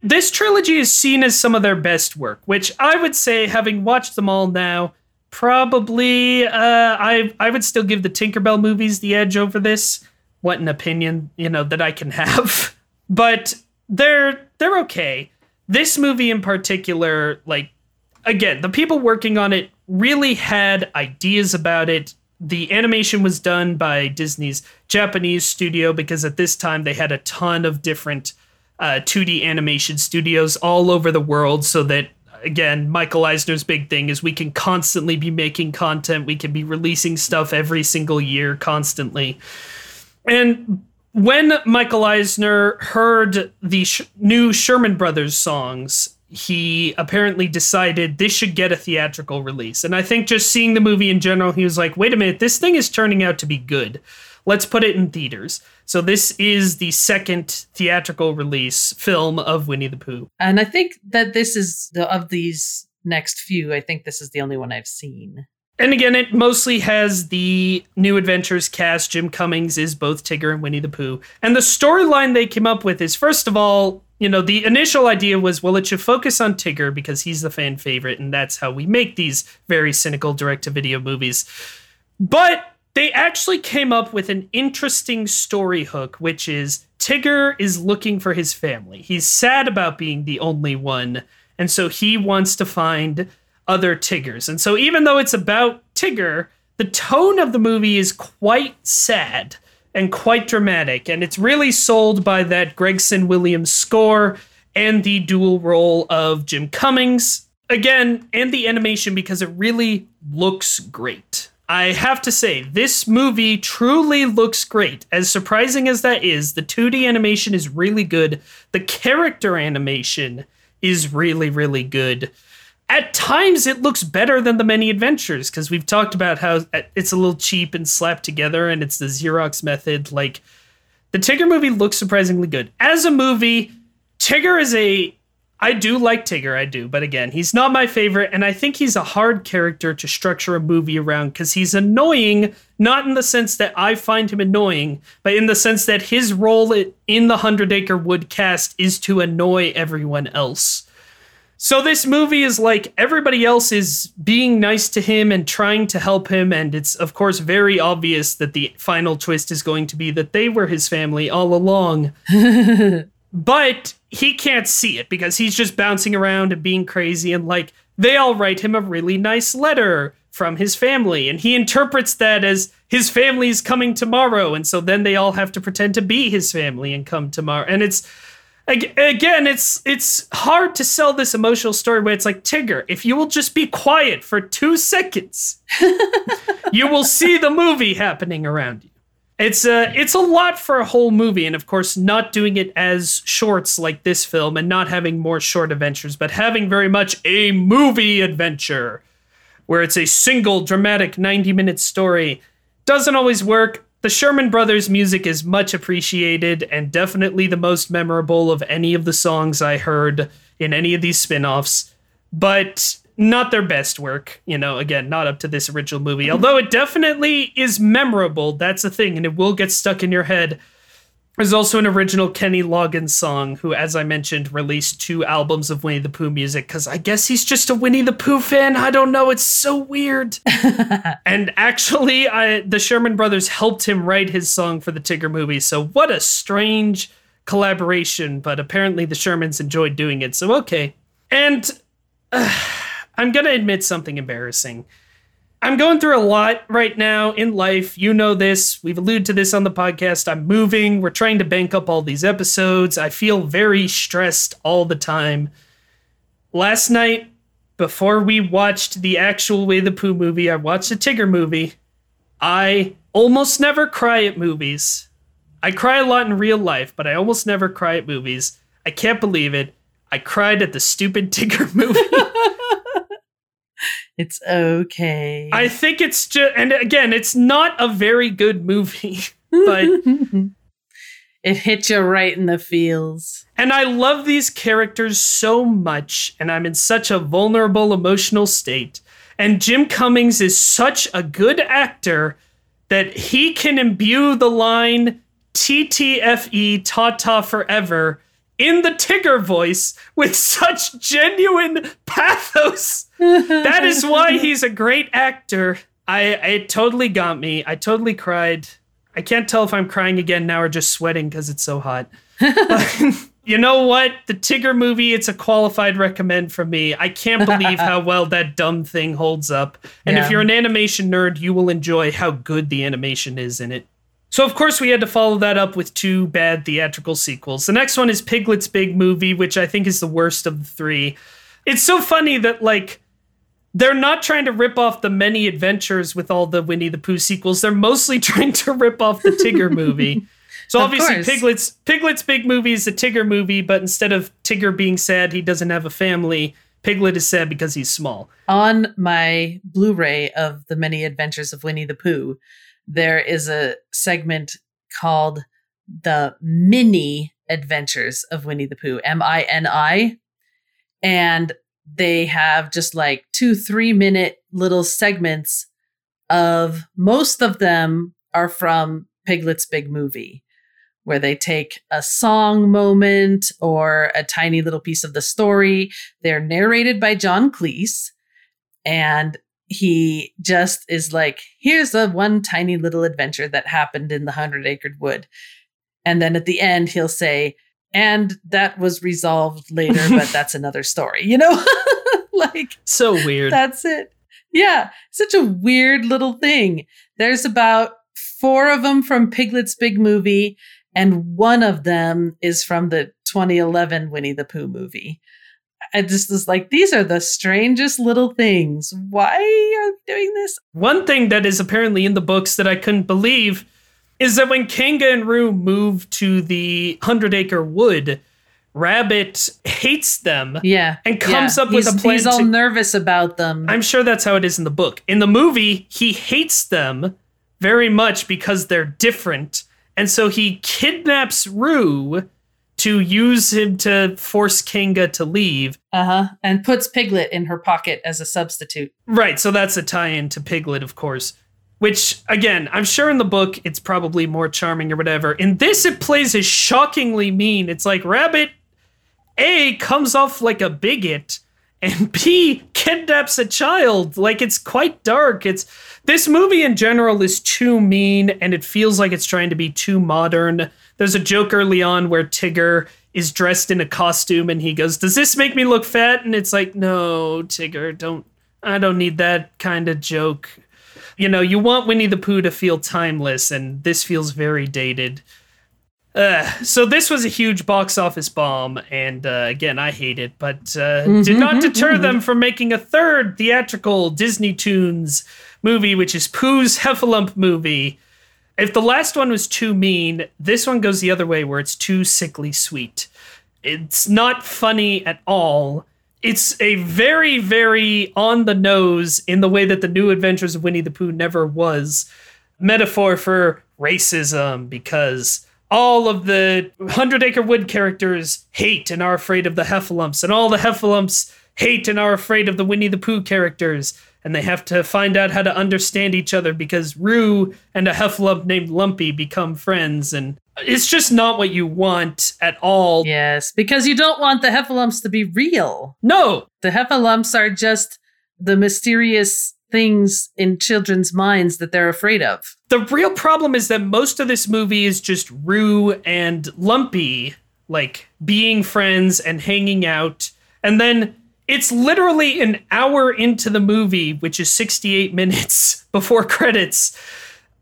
This trilogy is seen as some of their best work, which I would say, having watched them all now, probably uh, I I would still give the Tinkerbell movies the edge over this. What an opinion, you know, that I can have. *laughs* but they're they're okay. This movie in particular, like again, the people working on it really had ideas about it. The animation was done by Disney's Japanese studio because at this time they had a ton of different uh, 2D animation studios all over the world so that again, Michael Eisner's big thing is we can constantly be making content. We can be releasing stuff every single year constantly. And when Michael Eisner heard the sh- new Sherman Brothers songs, he apparently decided this should get a theatrical release. And I think just seeing the movie in general, he was like, wait a minute, this thing is turning out to be good. Let's put it in theaters. So this is the second theatrical release film of Winnie the Pooh. And I think that this is the of these next few, I think this is the only one I've seen. And again, it mostly has the New Adventures cast. Jim Cummings is both Tigger and Winnie the Pooh. And the storyline they came up with is first of all, you know, the initial idea was, well, it should focus on Tigger because he's the fan favorite, and that's how we make these very cynical direct to video movies. But they actually came up with an interesting story hook, which is Tigger is looking for his family. He's sad about being the only one, and so he wants to find other Tiggers. And so, even though it's about Tigger, the tone of the movie is quite sad and quite dramatic, and it's really sold by that Gregson Williams score and the dual role of Jim Cummings. Again, and the animation because it really looks great. I have to say, this movie truly looks great. As surprising as that is, the 2D animation is really good. The character animation is really, really good. At times, it looks better than the many adventures because we've talked about how it's a little cheap and slapped together, and it's the Xerox method. Like, the Tigger movie looks surprisingly good. As a movie, Tigger is a I do like Tigger, I do, but again, he's not my favorite, and I think he's a hard character to structure a movie around because he's annoying, not in the sense that I find him annoying, but in the sense that his role in the Hundred Acre Wood cast is to annoy everyone else. So this movie is like everybody else is being nice to him and trying to help him, and it's of course very obvious that the final twist is going to be that they were his family all along. *laughs* but he can't see it because he's just bouncing around and being crazy and like they all write him a really nice letter from his family and he interprets that as his family is coming tomorrow and so then they all have to pretend to be his family and come tomorrow. And it's again it's it's hard to sell this emotional story where it's like tigger if you will just be quiet for 2 seconds *laughs* you will see the movie happening around you it's a it's a lot for a whole movie, and of course, not doing it as shorts like this film, and not having more short adventures, but having very much a movie adventure, where it's a single dramatic ninety minute story, doesn't always work. the Sherman Brothers music is much appreciated and definitely the most memorable of any of the songs I heard in any of these spin offs, but not their best work. You know, again, not up to this original movie, although it definitely is memorable. That's a thing, and it will get stuck in your head. There's also an original Kenny Loggins song, who, as I mentioned, released two albums of Winnie the Pooh music because I guess he's just a Winnie the Pooh fan. I don't know. It's so weird. *laughs* and actually, I, the Sherman Brothers helped him write his song for the Tigger movie. So, what a strange collaboration. But apparently, the Shermans enjoyed doing it. So, okay. And uh, I'm going to admit something embarrassing. I'm going through a lot right now in life. You know this. We've alluded to this on the podcast. I'm moving. We're trying to bank up all these episodes. I feel very stressed all the time. Last night, before we watched the actual Way the Pooh movie, I watched a Tigger movie. I almost never cry at movies. I cry a lot in real life, but I almost never cry at movies. I can't believe it. I cried at the stupid *laughs* Tigger movie. *laughs* It's okay. I think it's just, and again, it's not a very good movie, *laughs* but *laughs* it hit you right in the feels. And I love these characters so much, and I'm in such a vulnerable emotional state. And Jim Cummings is such a good actor that he can imbue the line TTFE, ta ta forever in the Tigger voice with *laughs* such genuine pathos. That is *laughs* why he's a great actor. I it totally got me. I totally cried. I can't tell if I'm crying again now or just sweating because it's so hot. *laughs* But, *laughs* you know what? The Tigger movie, it's a qualified recommend from me. I can't believe how well that dumb thing holds up. And Yeah. if you're an animation nerd, you will enjoy how good the animation is in it. So, of course, we had to follow that up with two bad theatrical sequels. The next one is Piglet's Big Movie, which I think is the worst of the three. It's so funny that, like, they're not trying to rip off the many adventures with all the Winnie the Pooh sequels. They're mostly *laughs* trying to rip off the Tigger movie. So obviously course. Piglet's Piglet's big movie is a Tigger movie, but instead of Tigger being sad he doesn't have a family, Piglet is sad because he's small. On my Blu ray of The Many Adventures of Winnie the Pooh, there is a segment called The Mini Adventures of Winnie the Pooh, M I N I. And they have just like two, three minute little segments of most of them are from Piglet's Big Movie, where they take a song moment or a tiny little piece of the story. They're narrated by John Cleese, and he just is like, here's the one tiny little adventure that happened in the Hundred Acre Wood. And then at the end, he'll say, and that was resolved later, but *laughs* that's another story, you know? *laughs* like, So weird. that's it. Yeah, such a weird little thing. There's about four of them from Piglet's Big Movie, and one of them is from the 2011 Winnie the Pooh movie. I just was like, these are the strangest little things. Why are they doing this? One thing that is apparently in the books that I couldn't believe is that when Kanga and Roo move to the Hundred Acre Wood, Rabbit hates them. Yeah. And comes up with he's, a plan He's all to- nervous about them. I'm sure that's how it is in the book. In the movie, he hates them very much because they're different. And so he kidnaps Roo to use him to force Kanga to leave. uh huh. And puts Piglet in her pocket as a substitute. Right, so that's a tie-in to Piglet, of course. Which, again, I'm sure in the book it's probably more charming or whatever. In this, it plays as shockingly mean. It's like Rabbit A comes off like a bigot, and B kidnaps a child. Like it's quite dark. It's this movie in general is too mean, and it feels like it's trying to be too modern. There's a joke early on where Tigger is dressed in a costume, and he goes, "Does this make me look fat?" And it's like, "No, Tigger, don't. I don't need that kind of joke." You know, you want Winnie the Pooh to feel timeless, and this feels very dated. Uh, so this was a huge box office bomb, and uh, again, I hate it, but uh, did not deter them from making a third theatrical Disney Toons movie, which is Pooh's *laughs* Heffalump movie. If the last one was too mean, this one goes the other way, where it's too sickly sweet. It's not funny at all. It's a very, very on the nose in the way that the New Adventures of Winnie the Pooh never was metaphor for racism because all of the Hundred Acre Wood characters hate and are afraid of the Heffalumps, and all the Heffalumps hate and are afraid of the Winnie the Pooh characters. And they have to find out how to understand each other because Roo and a Heffalump named Lumpy become friends. And it's just not what you want at all. Yes, because you don't want the Heffalumps to be real. No, The Heffalumps are just the mysterious things in children's minds that they're afraid of. the real problem is that most of this movie is just Roo and Lumpy like being friends and hanging out. And then it's literally an hour into the movie, which is 68 minutes *laughs* before credits,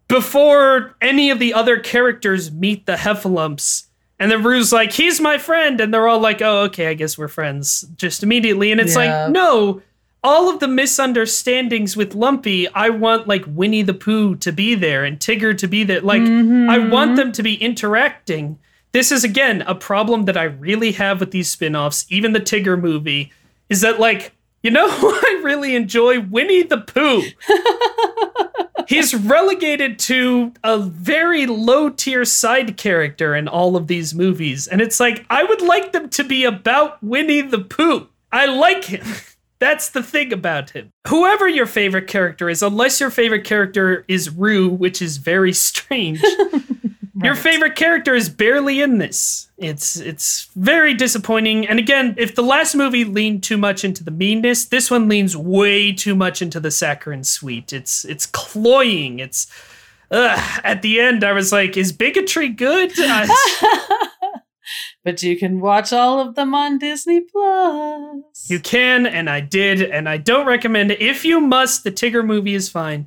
before any of the other characters meet the Heffalumps. And then Roo's like, he's my friend. And they're all like, oh, okay, I guess we're friends just immediately. And it's Yeah. like, no, all of the misunderstandings with Lumpy, I want like Winnie the Pooh to be there and Tigger to be there. Like, I mm-hmm. want them to be interacting. This is, again, a problem that I really have with these spin offs, even the Tigger movie, is that, like, you know who *laughs* I really enjoy? Winnie the Pooh. *laughs* He's relegated to a very low tier side character in all of these movies. And it's like, I would like them to be about Winnie the Pooh. I like him. *laughs* That's the thing about him. Whoever your favorite character is, unless your favorite character is Roo, which is very strange, your favorite character is barely in this. It's it's very disappointing. And again, if the last movie leaned too much into the meanness, this one leans way too much into the saccharine sweet. It's it's cloying. It's ugh. at the end I was like, is bigotry good? *laughs* *laughs* But you can watch all of them on Disney Plus. You can, and I did, and I don't recommend it. If you must, the Tigger movie is fine.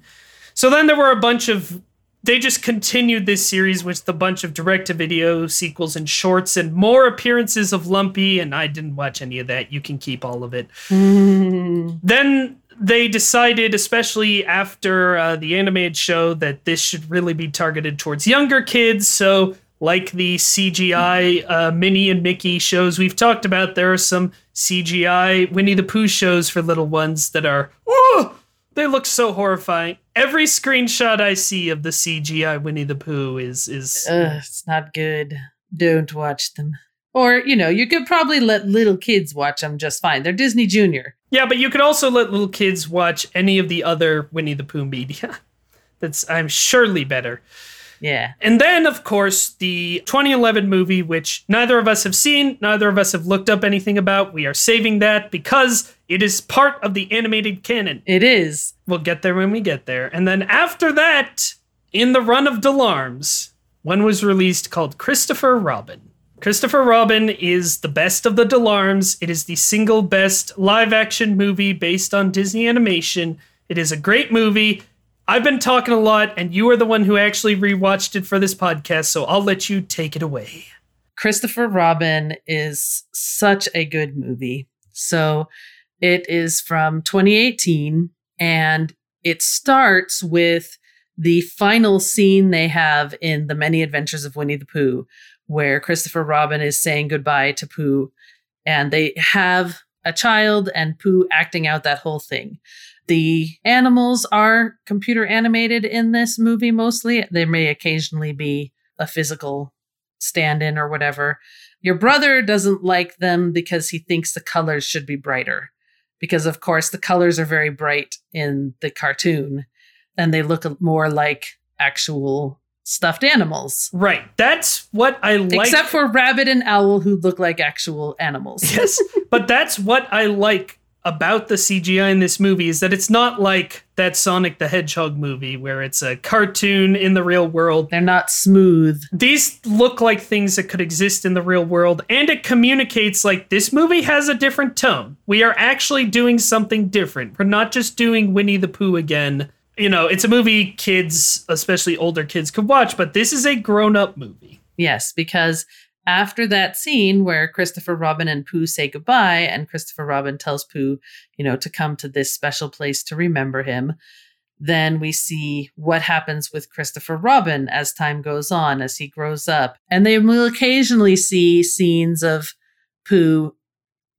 So then there were a bunch of. They just continued this series with a bunch of direct to video sequels and shorts and more appearances of Lumpy, and I didn't watch any of that. You can keep all of it. Mm. *laughs* Then they decided, especially after uh, the animated show, that this should really be targeted towards younger kids. So, like the CGI uh, Minnie and Mickey shows we've talked about, there are some CGI Winnie the Pooh shows for little ones that are, oh, they look so horrifying. Every screenshot I see of the CGI Winnie the Pooh is is Ugh, it's not good. Don't watch them. Or, you know, you could probably let little kids watch them just fine. They're Disney Junior. Yeah, but you could also let little kids watch any of the other Winnie the Pooh media. *laughs* That's I'm surely better. Yeah. And then, of course, the 2011 movie, which neither of us have seen, neither of us have looked up anything about. We are saving that because it is part of the animated canon. It is. We'll get there when we get there. And then after that, in the run of Delarms, one was released called Christopher Robin. Christopher Robin is the best of the Delarms. It is the single best live action movie based on Disney animation. It is a great movie. I've been talking a lot, and you are the one who actually rewatched it for this podcast, so I'll let you take it away. Christopher Robin is such a good movie. So it is from 2018 and it starts with the final scene they have in The Many Adventures of Winnie the Pooh, where Christopher Robin is saying goodbye to Pooh and they have a child and Pooh acting out that whole thing. The animals are computer animated in this movie mostly. There may occasionally be a physical stand in or whatever. Your brother doesn't like them because he thinks the colors should be brighter. Because, of course, the colors are very bright in the cartoon and they look more like actual stuffed animals. Right. That's what I like. Except for Rabbit and Owl, who look like actual animals. yes, but that's what I like about the CGI in this movie is that it's not like that Sonic the Hedgehog movie where it's a cartoon in the real world. They're not smooth. These look like things that could exist in the real world, and it communicates like this movie has a different tone. We are actually doing something different. We're not just doing Winnie the Pooh again. You know, it's a movie kids, especially older kids, could watch, but this is a grown up movie. Yes, because after that scene where Christopher Robin and Pooh say goodbye, and Christopher Robin tells Pooh, you know, to come to this special place to remember him, then we see what happens with Christopher Robin as time goes on, as he grows up. And they will occasionally see scenes of Pooh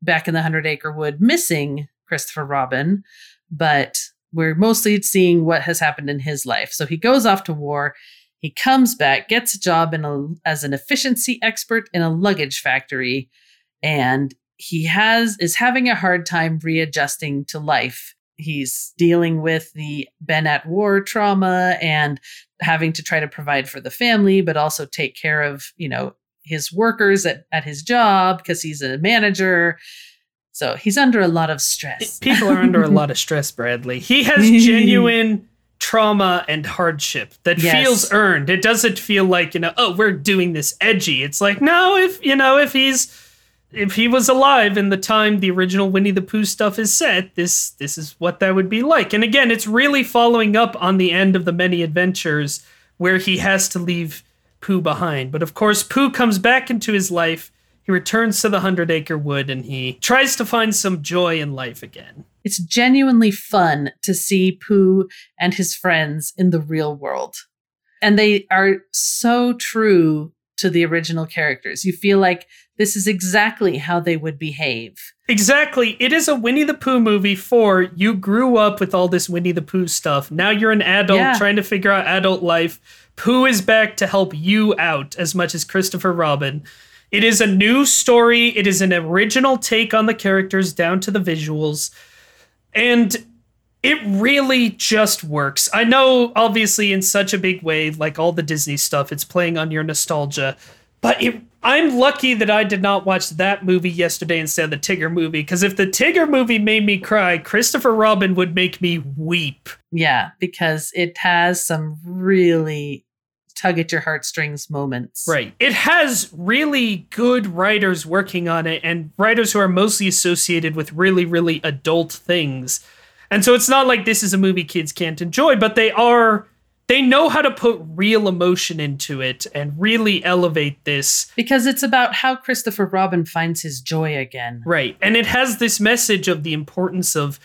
back in the Hundred Acre Wood missing Christopher Robin, but we're mostly seeing what has happened in his life. So he goes off to war. He comes back, gets a job in a, as an efficiency expert in a luggage factory, and he has is having a hard time readjusting to life. He's dealing with the been at war trauma and having to try to provide for the family, but also take care of, you know, his workers at, at his job because he's a manager. So he's under a lot of stress. People are under a lot of *laughs* stress, Bradley. He has genuine trauma and hardship that yes. feels earned. It doesn't feel like, you know, oh, we're doing this edgy. It's like, no, if, you know, if he's if he was alive in the time the original Winnie the Pooh stuff is set, this this is what that would be like. And again, it's really following up on the end of the many adventures where he has to leave Pooh behind. But of course, Pooh comes back into his life. He returns to the Hundred Acre Wood and he tries to find some joy in life again. It's genuinely fun to see Pooh and his friends in the real world. And they are so true to the original characters. You feel like this is exactly how they would behave. Exactly. It is a Winnie the Pooh movie for you grew up with all this Winnie the Pooh stuff. Now you're an adult yeah. trying to figure out adult life. Pooh is back to help you out as much as Christopher Robin. It is a new story. It is an original take on the characters down to the visuals. And it really just works. I know, obviously, in such a big way, like all the Disney stuff, it's playing on your nostalgia. But it, I'm lucky that I did not watch that movie yesterday instead of the Tigger movie. Because if the Tigger movie made me cry, Christopher Robin would make me weep. Yeah, because it has some really tug at your heartstrings moments. Right. It has really good writers working on it and writers who are mostly associated with really, really adult things. And so it's not like this is a movie kids can't enjoy, but they are they know how to put real emotion into it and really elevate this because it's about how Christopher Robin finds his joy again. Right. And it has this message of the importance of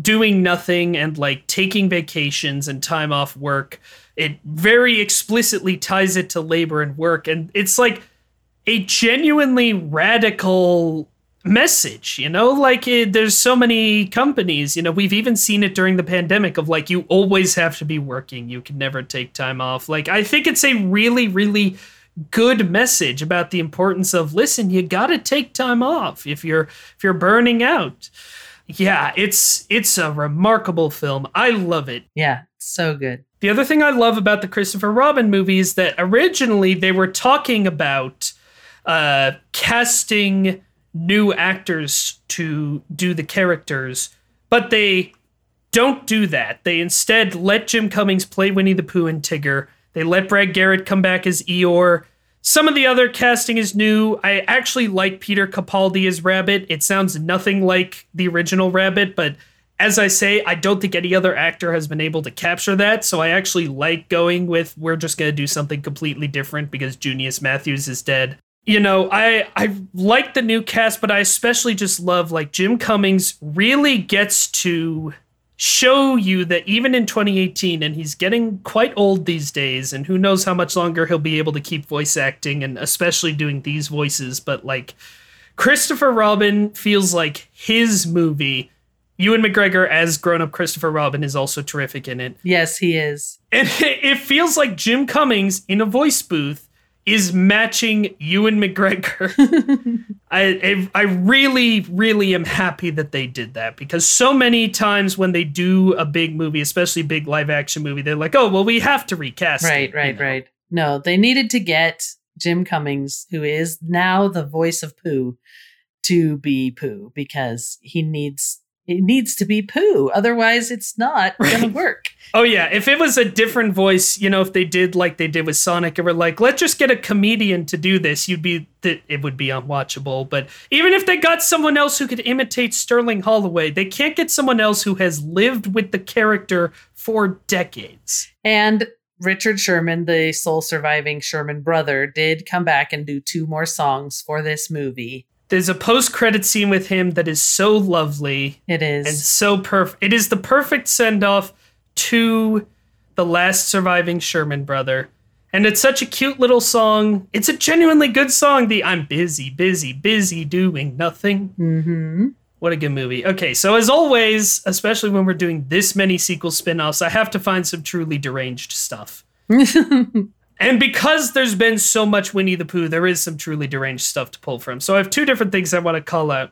doing nothing and like taking vacations and time off work. It very explicitly ties it to labor and work. And it's like a genuinely radical message you know? Like it, there's so many companies you know we've even seen it during the pandemic of like you always have to be working. You can never take time off. Like i think it's a really really good message about the importance of listen you got to take time off if you're if you're burning out. Yeah it's it's a remarkable film. I love it. Yeah so good the other thing i love about the christopher robin movie is that originally they were talking about uh casting new actors to do the characters, but they don't do that. They instead let Jim Cummings play Winnie the Pooh and Tigger. They let Brad Garrett come back as Eeyore. Some of the other casting is new. I actually like Peter Capaldi as Rabbit. It sounds nothing like the original Rabbit, but as I say, I don't think any other actor has been able to capture that. So I actually like going with we're just going to do something completely different because Junius Matthews is dead you know, I I like the new cast, but I especially just love like Jim Cummings really gets to show you that even in 2018 and he's getting quite old these days and who knows how much longer he'll be able to keep voice acting and especially doing these voices but like Christopher Robin feels like his movie Ewan McGregor as grown-up Christopher Robin is also terrific in it. Yes, he is. And *laughs* it feels like Jim Cummings in a voice booth is matching Ewan McGregor. *laughs* I, I really really am happy that they did that because so many times when they do a big movie, especially big live action movie, they're like, "Oh, well, we have to recast." Right, it, right, you know? right. No, they needed to get Jim Cummings, who is now the voice of Pooh, to be Pooh because he needs it needs to be Pooh. Otherwise, it's not right. going to work. Oh, yeah. If it was a different voice, you know, if they did like they did with Sonic, and were like, let's just get a comedian to do this, you'd be, that it would be unwatchable. But even if they got someone else who could imitate Sterling Holloway, they can't get someone else who has lived with the character for decades. And Richard Sherman, the sole surviving Sherman brother, did come back and do two more songs for this movie. There's a post credit scene with him that is so lovely. It is. And so perfect. It is the perfect send off to the last surviving Sherman brother. And it's such a cute little song. It's a genuinely good song. The I'm busy, busy, busy doing nothing. Mm-hmm. What a good movie. Okay, so as always, especially when we're doing this many sequel spin offs, I have to find some truly deranged stuff. *laughs* And because there's been so much Winnie the Pooh, there is some truly deranged stuff to pull from. So I have two different things I want to call out.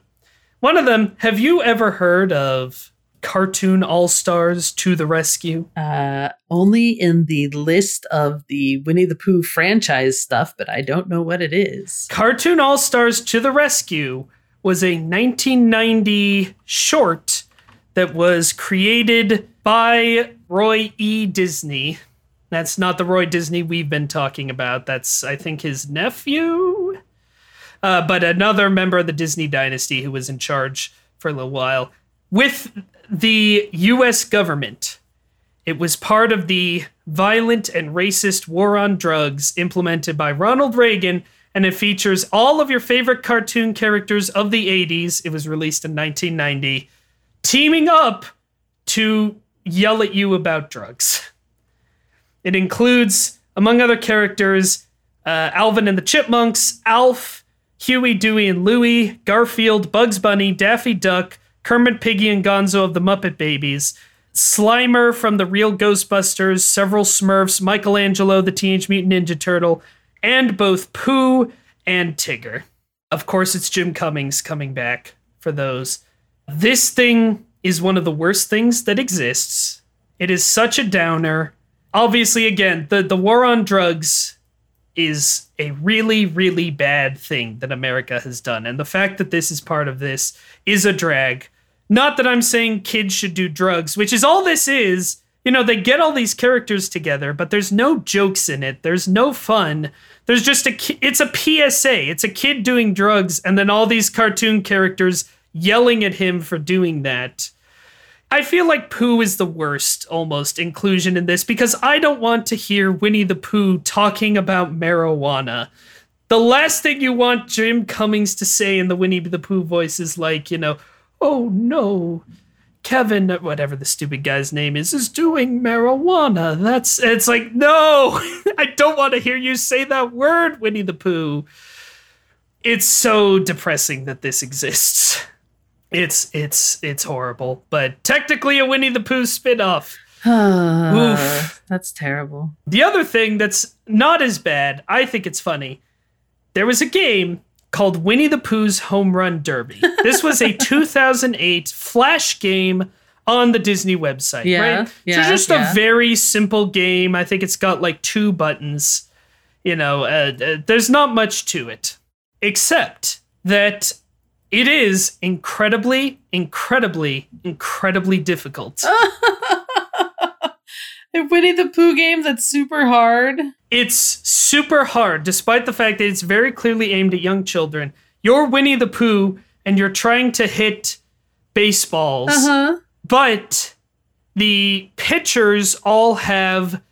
One of them, have you ever heard of Cartoon All Stars to the Rescue? Uh, only in the list of the Winnie the Pooh franchise stuff, but I don't know what it is. Cartoon All Stars to the Rescue was a 1990 short that was created by Roy E. Disney. That's not the Roy Disney we've been talking about. That's, I think, his nephew. Uh, but another member of the Disney dynasty who was in charge for a little while. With the US government, it was part of the violent and racist war on drugs implemented by Ronald Reagan, and it features all of your favorite cartoon characters of the 80s. It was released in 1990, teaming up to yell at you about drugs. *laughs* It includes, among other characters, uh, Alvin and the Chipmunks, Alf, Huey, Dewey, and Louie, Garfield, Bugs Bunny, Daffy Duck, Kermit, Piggy, and Gonzo of the Muppet Babies, Slimer from the Real Ghostbusters, several Smurfs, Michelangelo, the Teenage Mutant Ninja Turtle, and both Pooh and Tigger. Of course, it's Jim Cummings coming back for those. This thing is one of the worst things that exists. It is such a downer. Obviously, again, the, the war on drugs is a really, really bad thing that America has done. And the fact that this is part of this is a drag. Not that I'm saying kids should do drugs, which is all this is. You know, they get all these characters together, but there's no jokes in it. There's no fun. There's just a it's a PSA. It's a kid doing drugs and then all these cartoon characters yelling at him for doing that. I feel like Pooh is the worst almost inclusion in this because I don't want to hear Winnie the Pooh talking about marijuana. The last thing you want Jim Cummings to say in the Winnie the Pooh voice is like, you know, oh no, Kevin, whatever the stupid guy's name is, is doing marijuana. That's it's like, no, *laughs* I don't want to hear you say that word, Winnie the Pooh. It's so depressing that this exists. It's it's it's horrible, but technically a Winnie the Pooh spin-off. *sighs* Oof. That's terrible. The other thing that's not as bad, I think it's funny. There was a game called Winnie the Pooh's Home Run Derby. This was a *laughs* 2008 flash game on the Disney website, Yeah, right? yeah, so just yeah. a very simple game. I think it's got like two buttons. You know, uh, uh, there's not much to it, except that it is incredibly, incredibly, incredibly difficult. *laughs* A Winnie the Pooh game that's super hard. It's super hard, despite the fact that it's very clearly aimed at young children. You're Winnie the Pooh, and you're trying to hit baseballs, huh. but the pitchers all have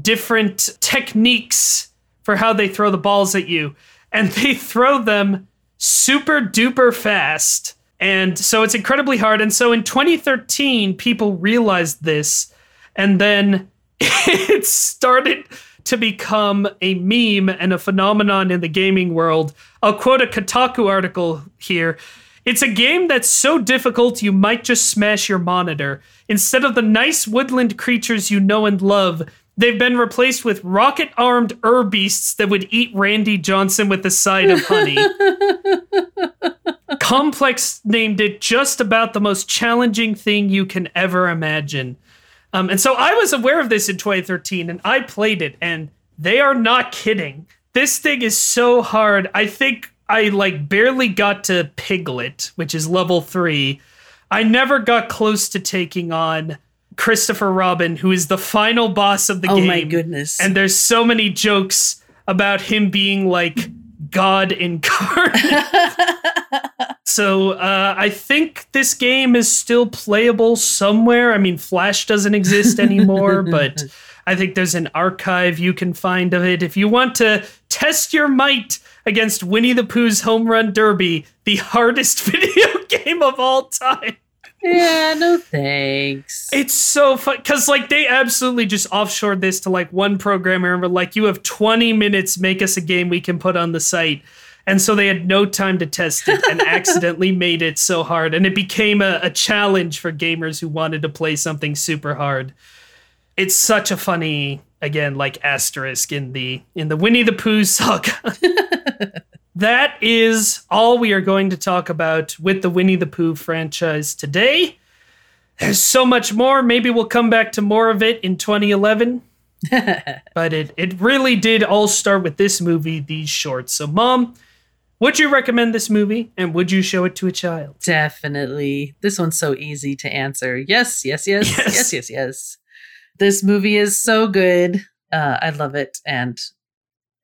different techniques for how they throw the balls at you, and they *laughs* throw them super duper fast. And so it's incredibly hard. And so in 2013, people realized this, and then *laughs* it started to become a meme and a phenomenon in the gaming world. I'll quote a Kotaku article here. It's a game that's so difficult you might just smash your monitor. Instead of the nice woodland creatures you know and love, they've been replaced with rocket armed ur beasts that would eat Randy Johnson with a side of honey. *laughs* Complex named it just about the most challenging thing you can ever imagine. Um, and so I was aware of this in 2013 and I played it, and they are not kidding. This thing is so hard. I think I like barely got to Piglet, which is level three. I never got close to taking on Christopher Robin, who is the final boss of the Oh game. Oh my goodness. And there's so many jokes about him being like God incarnate. *laughs* *laughs* so uh, I think this game is still playable somewhere. I mean, Flash doesn't exist anymore, *laughs* but I think there's an archive you can find of it. If you want to test your might against Winnie the Pooh's Home Run Derby, the hardest video game of all time. Yeah, no thanks. It's so fun because like they absolutely just offshored this to like one programmer and were like, "You have 20 minutes, make us a game we can put on the site." And so they had no time to test it and *laughs* accidentally made it so hard, and it became a, a challenge for gamers who wanted to play something super hard. It's such a funny again like asterisk in the in the Winnie the Pooh saga. *laughs* that is all we are going to talk about with the Winnie the Pooh franchise today. There's so much more. Maybe we'll come back to more of it in 2011. *laughs* but it it really did all start with this movie, these shorts. So, mom, would you recommend this movie and would you show it to a child? Definitely. This one's so easy to answer. Yes, yes, yes, *laughs* Yes. yes, yes, yes. This movie is so good. Uh, I love it and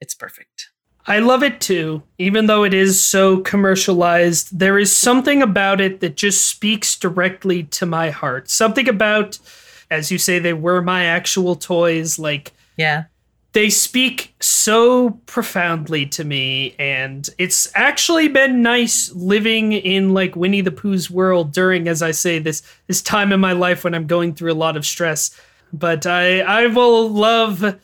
it's perfect. I love it too, even though it is so commercialized. There is something about it that just speaks directly to my heart. Something about, as you say, they were my actual toys. Like, Yeah. they speak so profoundly to me and it's actually been nice living in like Winnie the Pooh's world during as I say this this time in my life when I'm going through a lot of stress but I I will love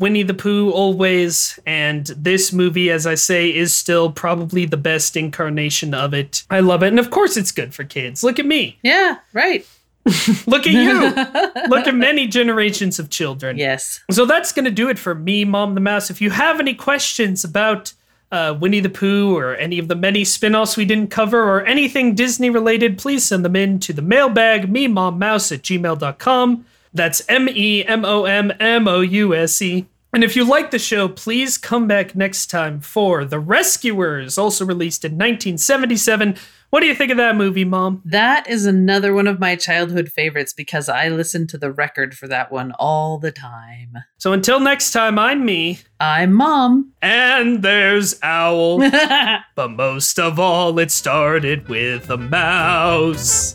Winnie the Pooh always and this movie as I say is still probably the best incarnation of it. I love it and of course it's good for kids. Look at me. Yeah, right. *laughs* Look at you. *laughs* Look at many generations of children. yes. So that's going to do it for me, Mom the Mouse. If you have any questions about uh, Winnie the Pooh or any of the many spin offs we didn't cover or anything Disney related, please send them in to the mailbag, me, mom, mouse at gmail.com. That's M E M O M M O U S E. And if you like the show, please come back next time for The Rescuers, also released in 1977. What do you think of that movie, Mom? That is another one of my childhood favorites because I listened to the record for that one all the time. So until next time, I'm me, I'm mom. and there's Owl. *laughs* But most of all, it started with a mouse.